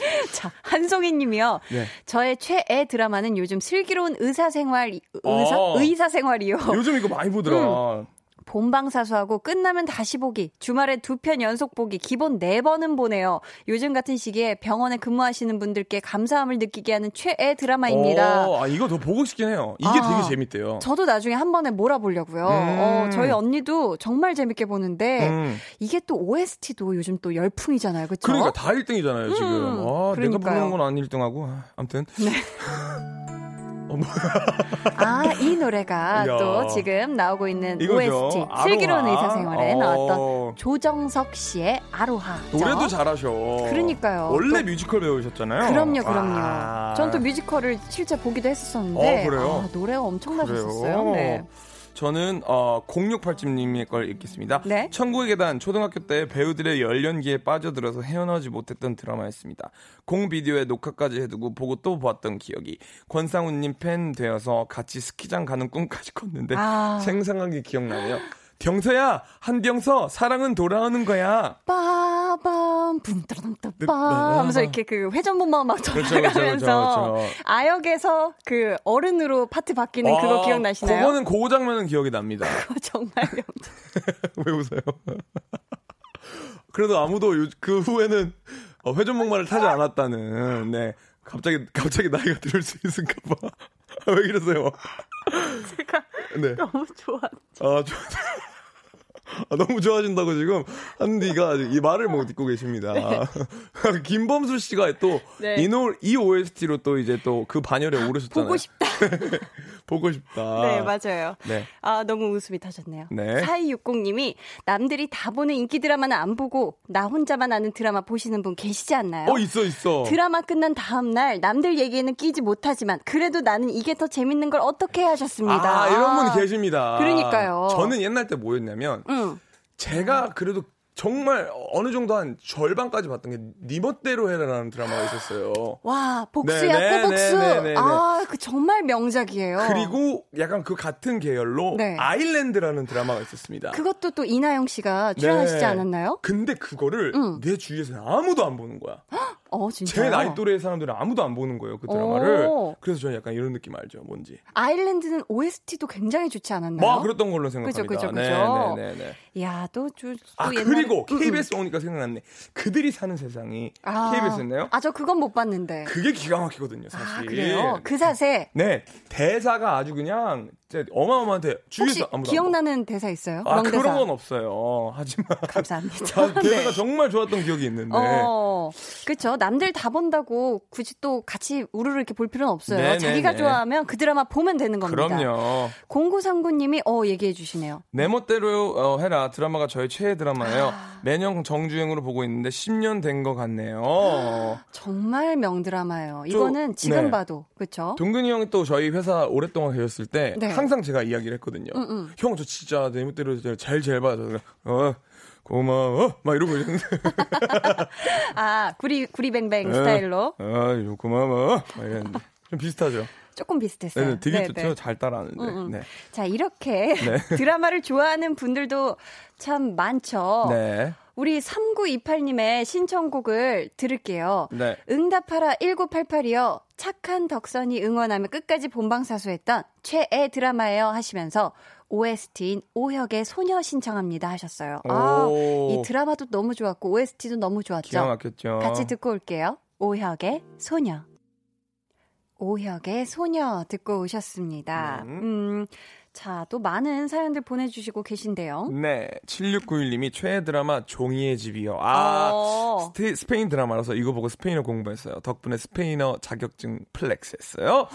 자, 한송이 님이요. 네. 저의 최애 드라마는 요즘 슬기로운 의사생활, 의사? 어. 의사생활이요. 요즘 이거 많이 보더라. 음. 본방사수하고 끝나면 다시 보기, 주말에 두 편 연속 보기, 기본 네 번은 보네요. 요즘 같은 시기에 병원에 근무하시는 분들께 감사함을 느끼게 하는 최애 드라마입니다. 어, 아, 이거 더 보고 싶긴 해요. 이게 아, 되게 재밌대요. 저도 나중에 한 번에 몰아보려고요. 음. 어, 저희 언니도 정말 재밌게 보는데, 음. 이게 또 OST도 요즘 또 열풍이잖아요. 그쵸? 그러니까 다 1등이잖아요, 지금. 음, 아, 내가 부르는 건 안 1등하고. 아무튼. 네. 아, 이 노래가 야. 또 지금 나오고 있는 이거죠. OST 슬기로운 의사생활에 어. 나왔던 조정석 씨의 아로하. 노래도 잘하셔. 그러니까요. 원래 또. 뮤지컬 배우셨잖아요. 그럼요, 그럼요. 아. 전또 뮤지컬을 실제 보기도 했었었는데 어, 그래요? 아, 노래가 엄청 나셨었어요. 네. 저는 어 0687님의 걸 읽겠습니다. 네? 천국의 계단 초등학교 때 배우들의 열연기에 빠져들어서 헤어나오지 못했던 드라마였습니다. 공 비디오에 녹화까지 해두고 보고 또 보았던 기억이 권상우님 팬 되어서 같이 스키장 가는 꿈까지 꿨는데 아. 생생하게 기억나네요. 병서야 한병서 사랑은 돌아오는 거야. 빠 밤 붕따랑따 빠 하면서 이렇게 그 회전목마 막 돌아가면서 그렇죠, 그렇죠, 그렇죠, 그렇죠. 아역에서 그 어른으로 파트 바뀌는 아, 그거 기억나시나요? 그거는 그 장면은 기억이 납니다. 그거 정말 왜 웃어요? 그래도 아무도 그 후에는 어, 회전목마를 타지 않았다는 네 갑자기 갑자기 나이가 들을 수 있을까 봐. 왜 이러세요? 제가 네. 너무 좋아. 아, 좋아. 아, 너무 좋아진다고 지금 한디가 이 말을 못 듣고 계십니다. 네. 김범수 씨가 또 네. 이노, 이 OST로 또 이제 또 그 반열에 오르셨잖아요. 보고 싶다. 보고 싶다. 네, 맞아요. 네. 아, 너무 웃음이 터졌네요. 네. 4260님이 남들이 다 보는 인기 드라마는 안 보고 나 혼자만 아는 드라마 보시는 분 계시지 않나요? 어, 있어, 있어. 드라마 끝난 다음날 남들 얘기에는 끼지 못하지만 그래도 나는 이게 더 재밌는 걸 어떻게 하셨습니다. 아, 이런 분이 계십니다. 그러니까요. 저는 옛날 때 뭐였냐면 응. 제가 그래도 정말 어느 정도 한 절반까지 봤던 게 니멋대로 해라라는 드라마가 있었어요. 와 복수야 네, 네 꼬복수. 네, 네, 아그 정말 명작이에요. 그리고 약간 그 같은 계열로 네. 아일랜드라는 드라마가 있었습니다. 그것도 또 이나영 씨가 출연하시지 않았나요? 근데 그거를 응. 내 주위에서 아무도 안 보는 거야. 어? 제 나이 또래 사람들은 아무도 안 보는 거예요, 그 드라마를. 오. 그래서 저는 약간 이런 느낌 알죠, 뭔지. 아일랜드는 OST도 굉장히 좋지 않았나요? 뭐, 그랬던 걸로 생각합니다. 그죠, 그죠, 그죠. 네, 네, 네. 네. 야, 또, 또, 또 아, 옛날에... 그리고 KBS 음, 음. 오니까 생각났네. 그들이 사는 세상이 아. KBS였나요? 아, 저 그건 못 봤는데. 그게 기가 막히거든요, 사실. 아, 그래요? 그 사세? 네. 대사가 아주 그냥 어마어마한테 주위에서 아무도 기억나는 대사 있어요? 아 명대사. 그런 건 없어요. 하지만 감사합니다. 대사가 네. 정말 좋았던 기억이 있는데. 어, 그렇죠. 남들 다 본다고 굳이 또 같이 우르르 이렇게 볼 필요는 없어요. 네네네. 자기가 좋아하면 그 드라마 보면 되는 겁니다. 그럼요. 공구상구님이 어 얘기해 주시네요. 내 멋대로 어, 해라 드라마가 저의 최애 드라마예요. 아. 매년 정주행으로 보고 있는데 10년 된 것 같네요. 정말 명드라마예요. 이거는 지금 네. 봐도 그렇죠. 동근이 형이 또 저희 회사 오랫동안 계셨을 때. 네. 항상 제가 이야기를 했거든요. 응, 응. 형, 저 진짜 내 멋대로 잘, 잘 봐. 어, 고마워. 막 이러고 있는데. 아, 구리, 구리뱅뱅 어, 스타일로? 아, 고마워. 좀 비슷하죠. 조금 비슷했어요. 네, 되게 네, 네. 잘 따라하는데. 음, 음. 네. 자, 이렇게 네. 드라마를 좋아하는 분들도 참 많죠. 네. 우리 3928님의 신청곡을 들을게요. 네. 응답하라 1988이요. 착한 덕선이 응원하며 끝까지 본방사수했던 최애 드라마예요 하시면서 OST인 오혁의 소녀 신청합니다 하셨어요. 아, 이 드라마도 너무 좋았고 OST도 너무 좋았죠. 기가 막혔죠. 같이 듣고 올게요. 오혁의 소녀. 오혁의 소녀 듣고 오셨습니다. 음. 음 자, 또 많은 사연들 보내주시고 계신데요. 네. 7691님이 최애 드라마 종이의 집이요. 아, 어. 스테, 스페인 드라마라서 이거 보고 스페인어 공부했어요. 덕분에 스페인어 자격증 flex 했어요.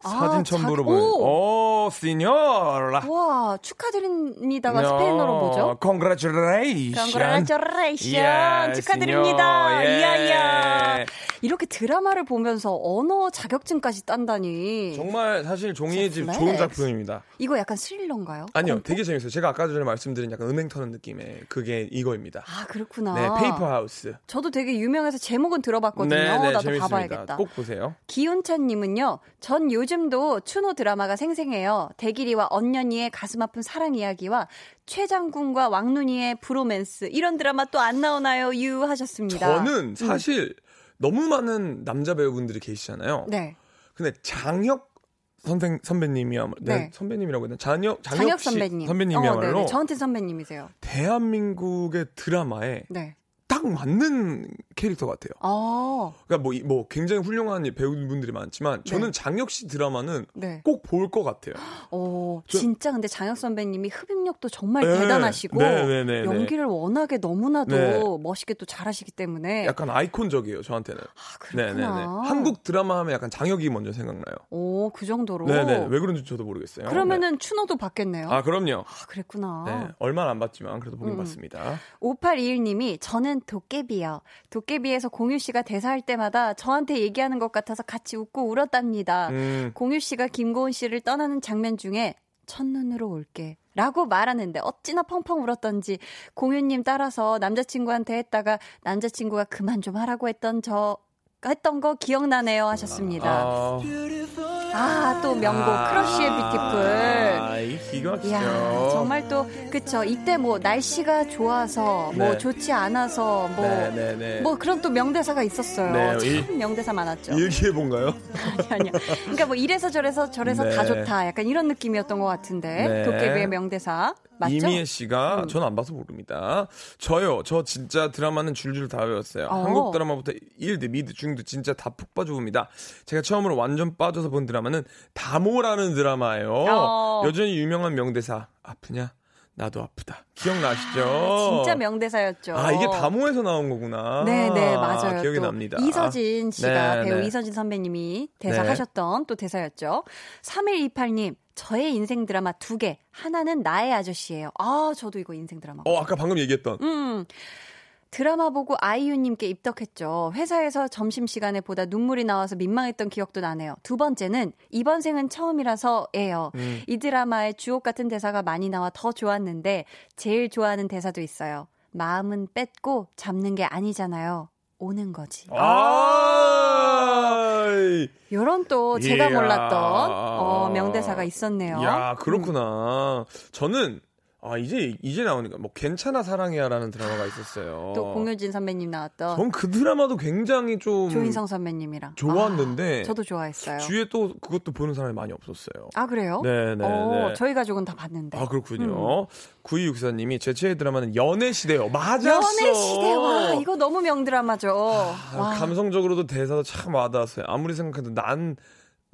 사진 아, 첨부로 보내. 오, señora. 와, 축하드립니다가 스페인어로 뭐죠? Congratulations. Congratulations. Yeah, 축하드립니다. 이야, 이야. 이렇게 드라마를 보면서 언어 자격증까지 딴다니. 정말 사실 종이의 집 좋은 작품입니다. 이거 약간 스릴러인가요? 아니요, 공포? 되게 재밌어요. 제가 아까 전에 말씀드린 약간 은행 터는 느낌의 그게 이거입니다. 아, 그렇구나. 네, paper house. 저도 되게 유명해서 제목은 들어봤거든요. 네, 네, 나도 재밌습니다. 봐봐야겠다. 꼭 보세요. 기훈찬 님은요. 전 요즘도 추노 드라마가 생생해요. 대길이와 언년이의 가슴 아픈 사랑 이야기와 최장군과 왕눈이의 브로맨스 이런 드라마 또 안 나오나요? 유 하셨습니다. 저는 음. 사실 음. 너무 많은 남자 배우분들이 계시잖아요. 네. 근데 장혁 선생 선배님이야말로 네. 네. 선배님이라고 했나 장혁 장혁, 장혁 선배님 선배님이야말로 어, 저한테 선배님이세요. 대한민국의 드라마에 네. 딱 맞는 캐릭터 같아요. 아. 그러니까 뭐, 뭐 굉장히 훌륭한 배우분들이 많지만 저는 네. 장혁 씨 드라마는 네. 꼭볼 것 같아요. 어, 저, 진짜 근데 장혁 선배님이 흡입력도 정말 네. 대단하시고 네, 네, 네, 연기를 워낙에 너무나도 멋있게 또 잘하시기 때문에 약간 아이콘적이에요 저한테는. 아, 그렇구나. 한국 드라마 하면 약간 장혁이 먼저 생각나요. 오, 그 정도로. 네네. 왜 그런지 저도 모르겠어요. 그러면은 추노도 봤겠네요. 아, 그럼요. 아, 그랬구나. 네, 얼마는 안 봤지만 그래도 보긴 음. 봤습니다. 5821님이 저는 도깨비요. 도 깨비에서 공유 씨가 대사할 때마다 저한테 얘기하는 것 같아서 같이 웃고 울었답니다. 음. 공유 씨가 김고은 씨를 떠나는 장면 중에 첫눈으로 올게. 라고 말하는데 어찌나 펑펑 울었던지 공유님 따라서 남자친구한테 했다가 남자친구가 그만 좀 하라고 했던 저 했던 거 기억나네요 하셨습니다. 아, 아 또 명곡 아~ 크러쉬의 Beautiful. 아, 이 기가 막히죠. 정말 또 그쵸. 이때 뭐 날씨가 좋아서 뭐 네. 좋지 않아서 뭐뭐 네, 네, 네, 뭐 그런 또 명대사가 있었어요. 네, 참 이, 명대사 많았죠. 일기해 본가요? 아니 아니요. 그러니까 뭐 이래서 저래서 저래서 다 네. 좋다. 약간 이런 느낌이었던 것 같은데 도깨비의 명대사. 맞죠? 이미애 씨가 음. 저는 안 봐서 모릅니다. 저요. 저 진짜 드라마는 줄줄 다 외웠어요. 어. 한국 드라마부터 1드, 미드, 중드 진짜 다 푹 빠져 봅니다. 제가 처음으로 완전 빠져서 본 드라마는 다모라는 드라마예요. 어. 여전히 유명한 명대사. 아프냐? 나도 아프다. 기억나시죠? 아, 진짜 명대사였죠. 아, 이게 다모에서 나온 거구나. 네네, 네, 맞아요. 기억이 납니다. 이서진 씨가 네, 배우 네. 이서진 선배님이 대사하셨던 네. 또 대사였죠. 3128님, 저의 인생 드라마 두 개. 하나는 나의 아저씨예요. 아, 저도 이거 인생 드라마. 어, 아까 방금 얘기했던. 음. 드라마 보고 아이유님께 입덕했죠. 회사에서 점심시간에 보다 눈물이 나와서 민망했던 기억도 나네요. 두 번째는 이번 생은 처음이라서예요. 음. 이 드라마에 주옥 같은 대사가 많이 나와 더 좋았는데 제일 좋아하는 대사도 있어요. 마음은 뺏고 잡는 게 아니잖아요. 오는 거지. 아~ 요런 또 제가 몰랐던 어, 명대사가 있었네요. 야, 그렇구나. 음. 저는 아 이제 이제 나오니까 뭐 괜찮아 사랑해야라는 드라마가 있었어요. 또 공효진 선배님 나왔던. 전 그 드라마도 굉장히 좀 조인성 선배님이랑 좋았는데. 아, 저도 좋아했어요. 주위에 또 그것도 보는 사람이 많이 없었어요. 아 그래요? 네네. 어, 네. 저희 가족은 다 봤는데. 아 그렇군요. 음. 9264님이 제 최애 드라마는 연애 시대요. 맞았어. 연애 시대 와 이거 너무 명드라마죠. 아, 감성적으로도 대사도 참 와닿았어요. 아무리 생각해도 난.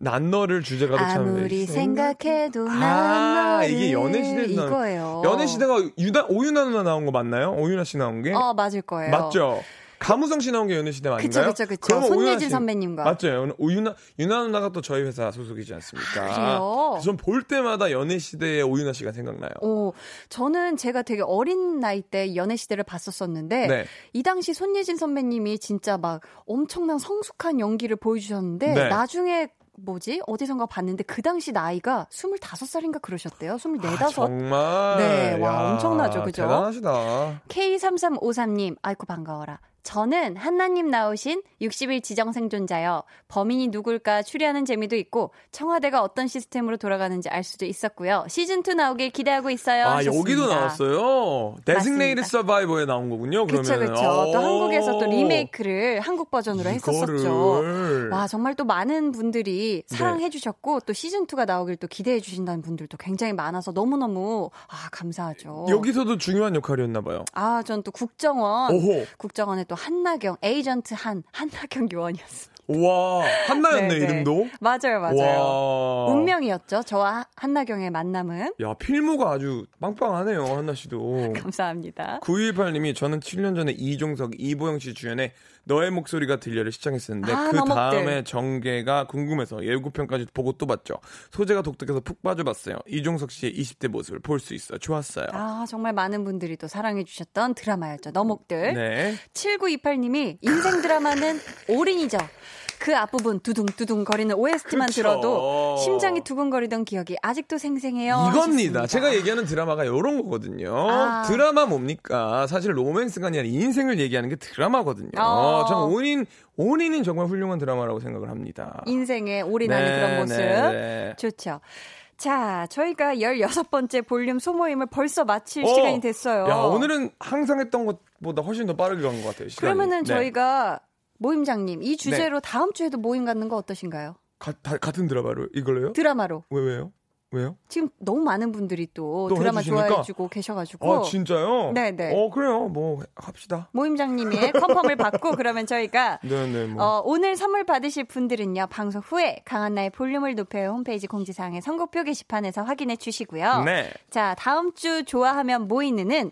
난 너를 주제가도 참 아무리 생각해도 아, 난 너를 이게 연애 시대에서 이거예요. 연애 시대가 유나 오유나 누나 나온 거 맞나요? 오유나 씨 나온 게? 어 맞을 거예요. 맞죠. 가무성 씨 나온 게 연애 시대 아닌가요? 그쵸 그쵸 그쵸. 손예진 선배님과 맞죠. 오유나 유나 누나가 또 저희 회사 소속이지 않습니까? 아, 그래요. 전볼 때마다 연애 시대의 오유나 씨가 생각나요. 오, 저는 제가 되게 어린 나이 때 연애 시대를 봤었었는데 네. 이 당시 손예진 선배님이 진짜 막 엄청난 성숙한 연기를 보여주셨는데 네. 나중에 뭐지? 어디선가 봤는데 그 당시 나이가 25살인가 그러셨대요. 24, 아, 정말? 네, 와, 야, 엄청나죠. 그죠? 대단하시다. K3353님, 아이고, 반가워라. 저는 한나님 나오신 60일 지정 생존자요. 범인이 누굴까 추리하는 재미도 있고 청와대가 어떤 시스템으로 돌아가는지 알 수도 있었고요. 시즌 2 나오길 기대하고 있어요. 아 하셨습니다. 여기도 나왔어요. 데signated 서바이버에 나온 거군요. 그렇죠, 그렇죠. 또 한국에서 또 리메이크를 한국 버전으로 했었었죠. 와 정말 또 많은 분들이 사랑해 주셨고 네. 또 시즌 2가 나오길 또 기대해 주신다는 분들도 굉장히 많아서 너무 너무 아 감사하죠. 여기서도 중요한 역할이었나 봐요. 아 전 또 국정원 오호. 국정원에 또 한나경 에이전트 한 한나경 요원이었습니다. 와 한나였네 네네. 이름도. 맞아요, 맞아요. 와. 운명이었죠. 저와 한나경의 만남은. 야 필모가 아주 빵빵하네요, 한나 씨도. 감사합니다. 9218님이 저는 7년 전에 이종석, 이보영 씨 주연의 너의 목소리가 들려를 시청했었는데 아, 그. 다음에 전개가 궁금해서 예고편까지 보고 또 봤죠. 소재가 독특해서 푹 빠져봤어요. 이종석 씨의 20대 모습을 볼 수 있어 좋았어요. 아 정말 많은 분들이 또 사랑해 주셨던 드라마였죠. 너목들. 네. 7928님이 인생 드라마는 올인이죠. 그 앞부분 두둥두둥 거리는 OST만 그쵸. 들어도 심장이 두근거리던 기억이 아직도 생생해요. 이겁니다. 하셨습니다. 제가 얘기하는 드라마가 이런 거거든요. 아. 드라마 뭡니까? 사실 로맨스가 아니라 인생을 얘기하는 게 드라마거든요. 어. 전 온인 온인은 정말 훌륭한 드라마라고 생각을 합니다. 인생에 올인하는 네, 그런 모습. 네, 네. 좋죠. 자, 저희가 16번째 볼륨 소모임을 벌써 마칠 어, 시간이 됐어요. 야, 오늘은 항상 했던 것보다 훨씬 더 빠르게 간 것 같아요. 시간이. 그러면은 네. 저희가 모임장님, 이 주제로 네. 다음 주에도 모임 갖는 거 어떠신가요? 가, 다, 같은 드라마로 이걸로요? 드라마로. 왜 왜요? 왜요? 지금 너무 많은 분들이 또, 또 드라마 해주시니까? 좋아해주고 계셔가지고. 아 진짜요? 네네. 어 그래요. 뭐 합시다. 모임장님의 컨펌을 받고 그러면 저희가 네네. 뭐. 어, 오늘 선물 받으실 분들은요 방송 후에 강한나의 볼륨을 높여 홈페이지 공지사항의 선곡표 게시판에서 확인해 주시고요. 네. 자 다음 주 좋아하면 모이는은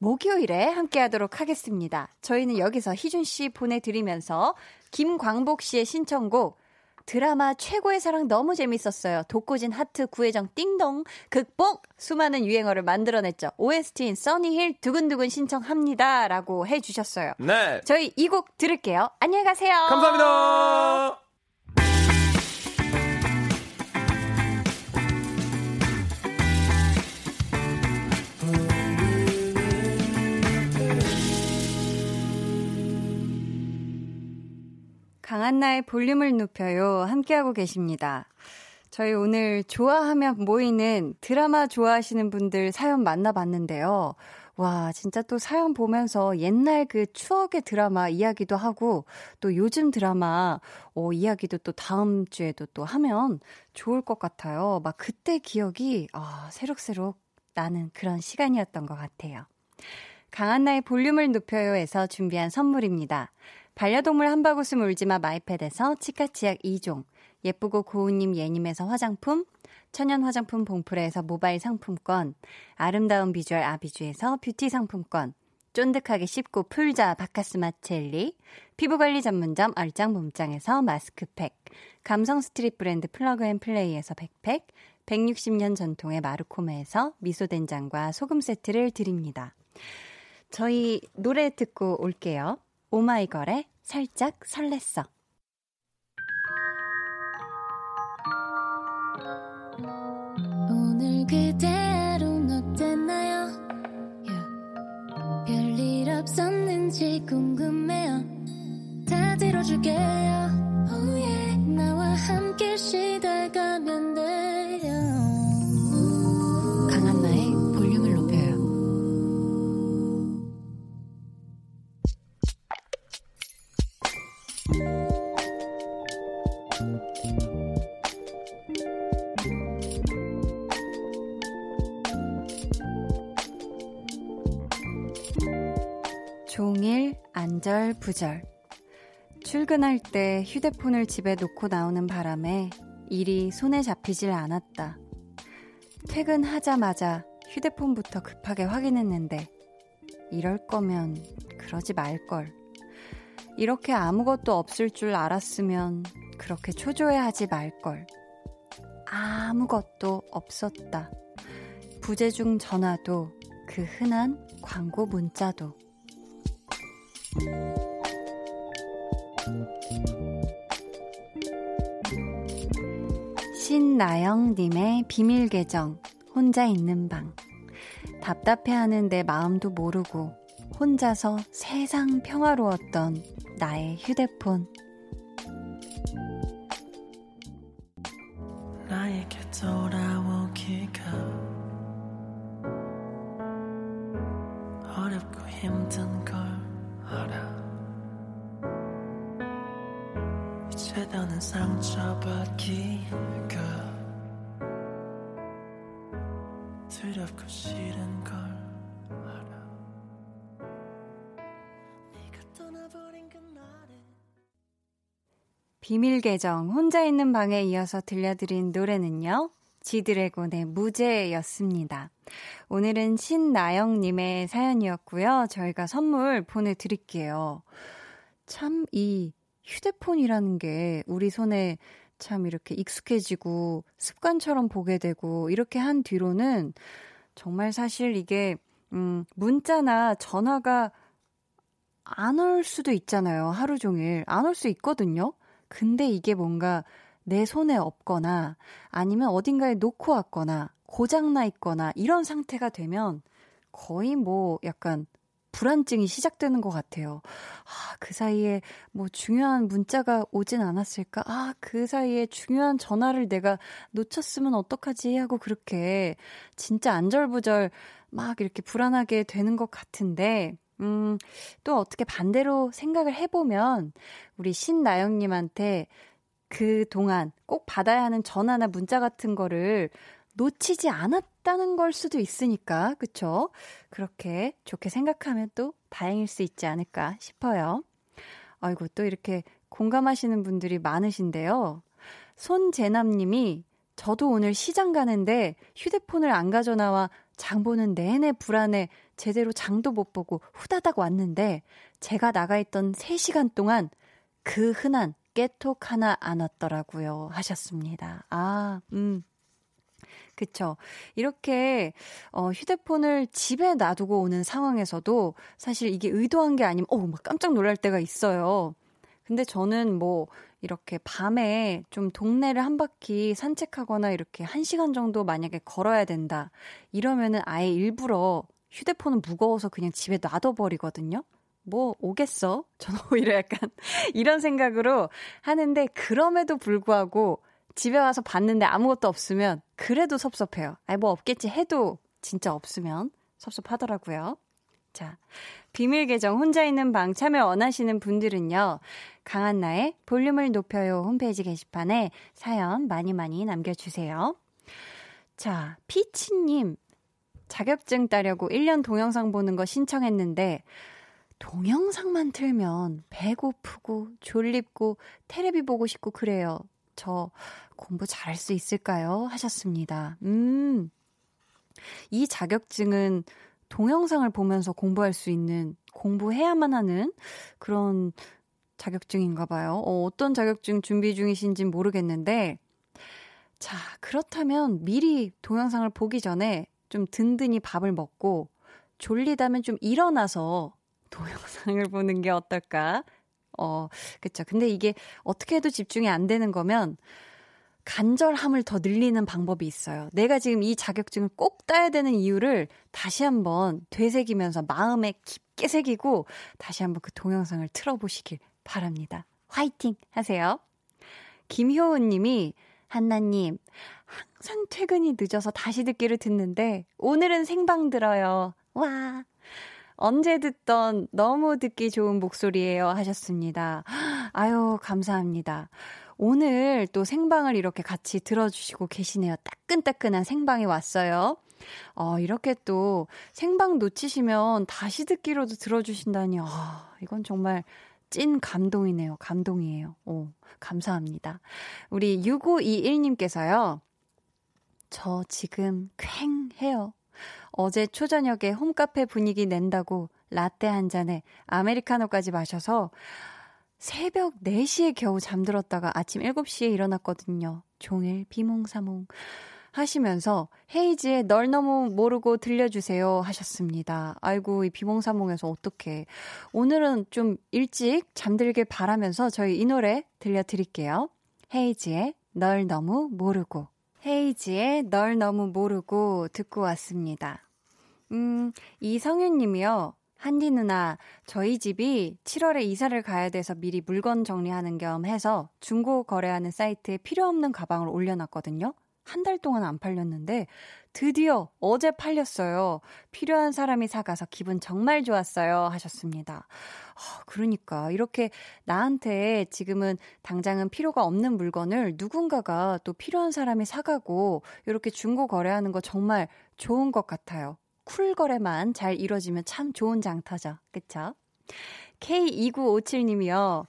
목요일에 함께 하도록 하겠습니다. 저희는 여기서 희준 씨 보내드리면서 김광복 씨의 신청곡 드라마 최고의 사랑 너무 재밌었어요. 독고진 하트 구혜정 띵동 극복 수많은 유행어를 만들어냈죠. OST인 써니힐 두근두근 신청합니다. 라고 해주셨어요. 네. 저희 이 곡 들을게요. 안녕히 가세요. 감사합니다. 강한나의 볼륨을 높여요. 함께하고 계십니다. 저희 오늘 좋아하면 모이는 드라마 좋아하시는 분들 사연 만나봤는데요. 와, 진짜 또 사연 보면서 옛날 그 추억의 드라마 이야기도 하고 또 요즘 드라마 어, 이야기도 또 다음 주에도 또 하면 좋을 것 같아요. 막 그때 기억이 아, 새록새록 나는 그런 시간이었던 것 같아요. 강한나의 볼륨을 높여요에서 준비한 선물입니다. 반려동물 한바구스 울지마 마이패드에서 치카치약 2종, 예쁘고 고운님 예님에서 화장품, 천연 화장품 봉프레에서 모바일 상품권, 아름다운 비주얼 아비주에서 뷰티 상품권, 쫀득하게 씹고 풀자 바카스마 첼리, 피부관리 전문점 얼짱 몸짱에서 마스크팩, 감성 street 브랜드 Plug and Play에서 백팩, 160년 전통의 마르코메에서 미소된장과 소금 세트를 드립니다. 저희 노래 듣고 올게요. 오마이걸의 살짝 설렜어. 오늘 그대로는 어땠나요? Yeah. 별일 없었는지 궁금해요. 다 들어줄게요. Oh yeah. 나와 함께 시달가면 돼 안절부절. 출근할 때 휴대폰을 집에 놓고 나오는 바람에 일이 손에 잡히질 않았다. 퇴근하자마자 휴대폰부터 급하게 확인했는데 이럴 거면 그러지 말걸. 이렇게 아무것도 없을 줄 알았으면 그렇게 초조해하지 말걸. 아무것도 없었다. 부재중 전화도 그 흔한 광고 문자도. 신나영님의 비밀 계정, 혼자 있는 방. 답답해 하는 내 마음도 모르고 혼자서 세상 평화로웠던 나의 휴대폰. 나에게 돌아오기가 어렵고 힘든 걸 알아. 이제 더는 상처받기가 두렵고 싫은 걸 비밀 계정 혼자 있는 방에 이어서 들려드린 노래는요. 지드래곤의 무죄였습니다. 오늘은 신나영님의 사연이었고요. 저희가 선물 보내드릴게요. 참, 이 휴대폰이라는 게 우리 손에 참 이렇게 익숙해지고 습관처럼 보게 되고 이렇게 한 뒤로는 정말 사실 이게, 음, 문자나 전화가 안 올 수도 있잖아요. 하루 종일. 안 올 수 있거든요. 근데 이게 뭔가 내 손에 없거나 아니면 어딘가에 놓고 왔거나 고장나 있거나 이런 상태가 되면 거의 뭐 약간 불안증이 시작되는 것 같아요. 아, 그 사이에 뭐 중요한 문자가 오진 않았을까? 아, 그 사이에 중요한 전화를 내가 놓쳤으면 어떡하지? 하고 그렇게 진짜 안절부절 막 이렇게 불안하게 되는 것 같은데, 음, 또 어떻게 반대로 생각을 해보면, 우리 신나영님한테 그 동안 꼭 받아야 하는 전화나 문자 같은 거를 놓치지 않았다는 걸 수도 있으니까, 그쵸? 그렇게 좋게 생각하면 또 다행일 수 있지 않을까 싶어요. 아이고, 또 이렇게 공감하시는 분들이 많으신데요. 손재남님이 저도 오늘 시장 가는데 휴대폰을 안 가져 나와 장 보는 내내 불안해 제대로 장도 못 보고 후다닥 왔는데 제가 나가 있던 3시간 동안 그 흔한 깨톡 하나 안 왔더라고요. 하셨습니다. 아, 음. 그쵸. 이렇게, 어, 휴대폰을 집에 놔두고 오는 상황에서도 사실 이게 의도한 게 아니면, 어, 막 깜짝 놀랄 때가 있어요. 근데 저는 뭐, 이렇게 밤에 좀 동네를 한 바퀴 산책하거나 이렇게 한 시간 정도 만약에 걸어야 된다. 이러면은 아예 일부러 휴대폰은 무거워서 그냥 집에 놔둬버리거든요. 뭐 오겠어? 저는 오히려 약간 이런 생각으로 하는데 그럼에도 불구하고 집에 와서 봤는데 아무것도 없으면 그래도 섭섭해요. 아니 뭐 없겠지 해도 진짜 없으면 섭섭하더라고요. 자, 비밀 계정 혼자 있는 방 참여 원하시는 분들은요. 강한나의 볼륨을 높여요 홈페이지 게시판에 사연 많이 많이 남겨주세요. 자, 피치님. 자격증 따려고 1년 동영상 보는 거 신청했는데 동영상만 틀면 배고프고 졸립고 테레비 보고 싶고 그래요. 저 공부 잘할 수 있을까요? 하셨습니다. 음, 이 자격증은 동영상을 보면서 공부할 수 있는, 공부해야만 하는 그런 자격증인가 봐요. 어, 어떤 자격증 준비 중이신진 모르겠는데, 자, 그렇다면 미리 동영상을 보기 전에 좀 든든히 밥을 먹고 졸리다면 좀 일어나서 동영상을 보는 게 어떨까? 어, 그쵸. 근데 이게 어떻게 해도 집중이 안 되는 거면 간절함을 더 늘리는 방법이 있어요. 내가 지금 이 자격증을 꼭 따야 되는 이유를 다시 한번 되새기면서 마음에 깊게 새기고 다시 한번 그 동영상을 틀어보시길 바랍니다. 화이팅 하세요. 김효은 님이 한나님, 항상 퇴근이 늦어서 다시 듣기를 듣는데, 오늘은 생방 들어요. 와. 언제 듣던 너무 듣기 좋은 목소리예요. 하셨습니다. 아유, 감사합니다. 오늘 또 생방을 이렇게 같이 들어주시고 계시네요. 따끈따끈한 생방이 왔어요. 어, 이렇게 또 생방 놓치시면 다시 듣기로도 들어주신다니, 아, 이건 정말 찐 감동이네요. 감동이에요. 오, 감사합니다. 우리 6521님께서요. 저 지금 퀭해요. 어제 초저녁에 홈카페 분위기 낸다고 라떼 한 잔에 아메리카노까지 마셔서 새벽 4시에 겨우 잠들었다가 아침 7시에 일어났거든요. 종일 비몽사몽. 하시면서 헤이즈의 널 너무 모르고 들려주세요 하셨습니다. 아이고 이 비몽사몽에서 어떻게 오늘은 좀 일찍 잠들길 바라면서 저희 이 노래 들려드릴게요. 헤이즈의 널 너무 모르고 헤이즈의 널 너무 모르고 듣고 왔습니다. 음, 이성윤 님이요. 한디 누나, 저희 집이 7월에 이사를 가야 돼서 미리 물건 정리하는 겸 해서 중고 거래하는 사이트에 필요 없는 가방을 올려놨거든요. 한 달 동안 안 팔렸는데 드디어 어제 팔렸어요. 필요한 사람이 사가서 기분 정말 좋았어요. 하셨습니다. 아, 그러니까 이렇게 나한테 지금은 당장은 필요가 없는 물건을 누군가가 또 필요한 사람이 사가고 이렇게 중고 거래하는 거 정말 좋은 것 같아요. 쿨 거래만 잘 이루어지면 참 좋은 장터죠. 그쵸? K2957님이요.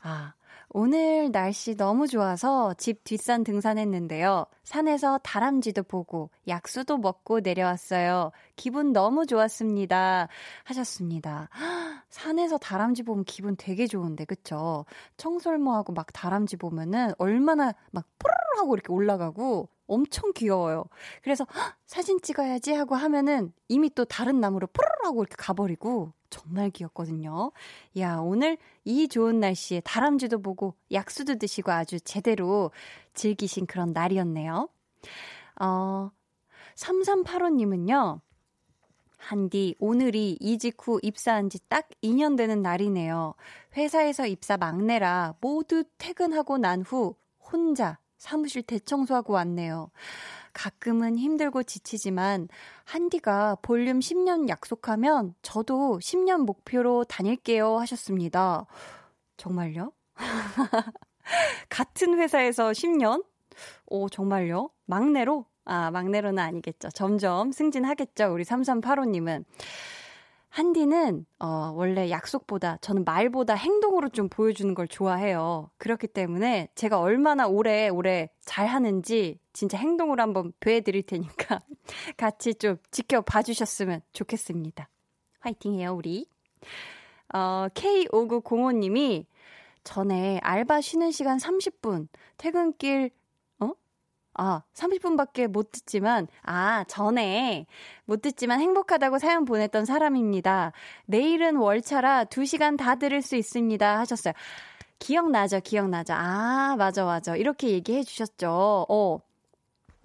아, 오늘 날씨 너무 좋아서 집 뒷산 등산했는데요. 산에서 다람쥐도 보고 약수도 먹고 내려왔어요. 기분 너무 좋았습니다. 하셨습니다. 산에서 다람쥐 보면 기분 되게 좋은데, 그쵸? 청설모하고 막 다람쥐 보면은 얼마나 막 뽀르르 하고 이렇게 올라가고 엄청 귀여워요. 그래서 사진 찍어야지 하고 하면은 이미 또 다른 나무로 뽀르르 하고 이렇게 가버리고 정말 귀엽거든요. 야, 오늘 이 좋은 날씨에 다람쥐도 보고 약수도 드시고 아주 제대로 즐기신 그런 날이었네요. 어, 3385님은요. 한디, 오늘이 이직 후 입사한 지 딱 2년 되는 날이네요. 회사에서 입사 막내라 모두 퇴근하고 난 후 혼자 사무실 대청소하고 왔네요. 가끔은 힘들고 지치지만 한디가 볼륨 10년 약속하면 저도 10년 목표로 다닐게요 하셨습니다. 정말요? 같은 회사에서 10년? 오, 정말요? 막내로? 아, 막내로는 아니겠죠. 점점 승진하겠죠. 우리 3385님은. 한디는 어 원래 약속보다 저는 말보다 행동으로 좀 보여주는 걸 좋아해요. 그렇기 때문에 제가 얼마나 오래 오래 잘 하는지 진짜 행동으로 한번 보여드릴 테니까 같이 좀 지켜봐 주셨으면 좋겠습니다. 화이팅 해요, 우리. 어, K5905 님이 전에 알바 쉬는 시간 30분, 퇴근길 아, 30분밖에 못 듣지만, 아, 전에 못 듣지만 행복하다고 사연 보냈던 사람입니다. 내일은 월차라 2시간 다 들을 수 있습니다. 하셨어요. 기억나죠, 기억나죠. 아, 맞아, 맞아. 이렇게 얘기해 주셨죠. 어.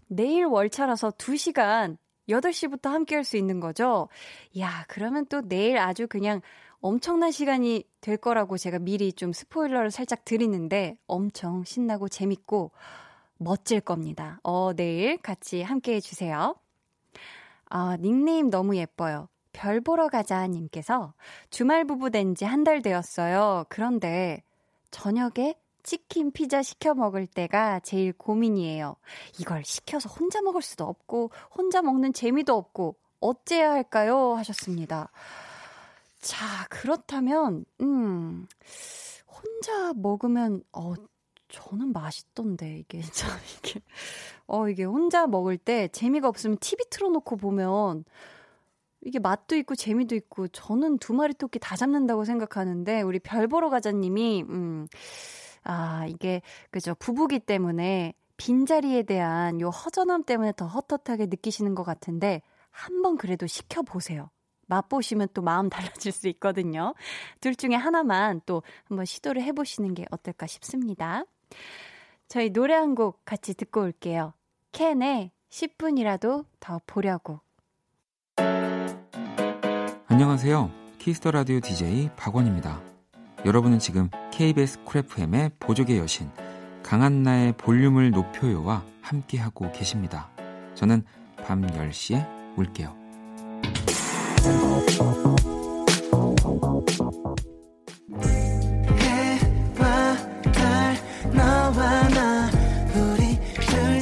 내일 월차라서 2시간 8시부터 함께 할 수 있는 거죠. 야, 그러면 또 내일 아주 그냥 엄청난 시간이 될 거라고 제가 미리 좀 스포일러를 살짝 드리는데 엄청 신나고 재밌고 멋질 겁니다. 어, 내일 같이 함께 해주세요. 아, 닉네임 너무 예뻐요. 별 보러 가자 님께서 주말 부부 된 지 한 달 되었어요. 그런데 저녁에 치킨, 피자 시켜 먹을 때가 제일 고민이에요. 이걸 시켜서 혼자 먹을 수도 없고, 혼자 먹는 재미도 없고, 어째야 할까요? 하셨습니다. 자, 그렇다면, 음, 혼자 먹으면, 어, 저는 맛있던데, 이게. 참, 이게. 어, 이게 혼자 먹을 때 재미가 없으면 TV 틀어놓고 보면 이게 맛도 있고 재미도 있고 저는 두 마리 토끼 다 잡는다고 생각하는데 우리 별 보러 가자님이, 음, 아, 이게, 그죠. 부부기 때문에 빈자리에 대한 요 허전함 때문에 더 헛헛하게 느끼시는 것 같은데 한번 그래도 시켜보세요. 맛보시면 또 마음 달라질 수 있거든요. 둘 중에 하나만 또 한번 시도를 해보시는 게 어떨까 싶습니다. 저희 노래 한 곡 같이 듣고 올게요. 캔의 10분이라도 더 보려고. 안녕하세요. Kiss the Radio DJ 박원입니다. 여러분은 지금 KBS Cool FM의 보조개 여신 강한나의 볼륨을 높여요와 함께하고 계십니다. 저는 밤 10시에 올게요.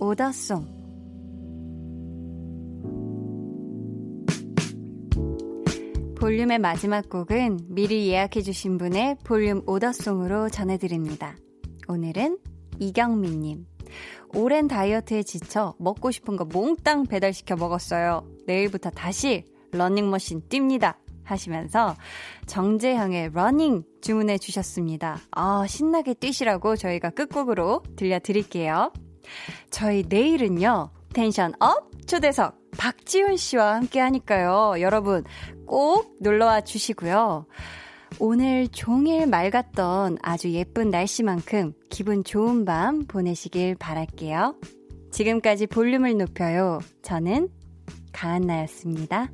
오더송. 볼륨의 마지막 곡은 미리 예약해주신 분의 볼륨 order song으로 전해드립니다. 오늘은 이경민님. 오랜 다이어트에 지쳐 먹고 싶은 거 몽땅 배달시켜 먹었어요. 내일부터 다시 러닝머신 뜁니다. 하시면서 정재형의 Running 주문해 주셨습니다. 아, 신나게 뛰시라고 저희가 끝곡으로 들려드릴게요. 저희 내일은요, tension up 초대석 박지훈 씨와 함께 하니까요. 여러분 꼭 놀러와 주시고요. 오늘 종일 맑았던 아주 예쁜 날씨만큼 기분 좋은 밤 보내시길 바랄게요. 지금까지 볼륨을 높여요. 저는 강한나였습니다.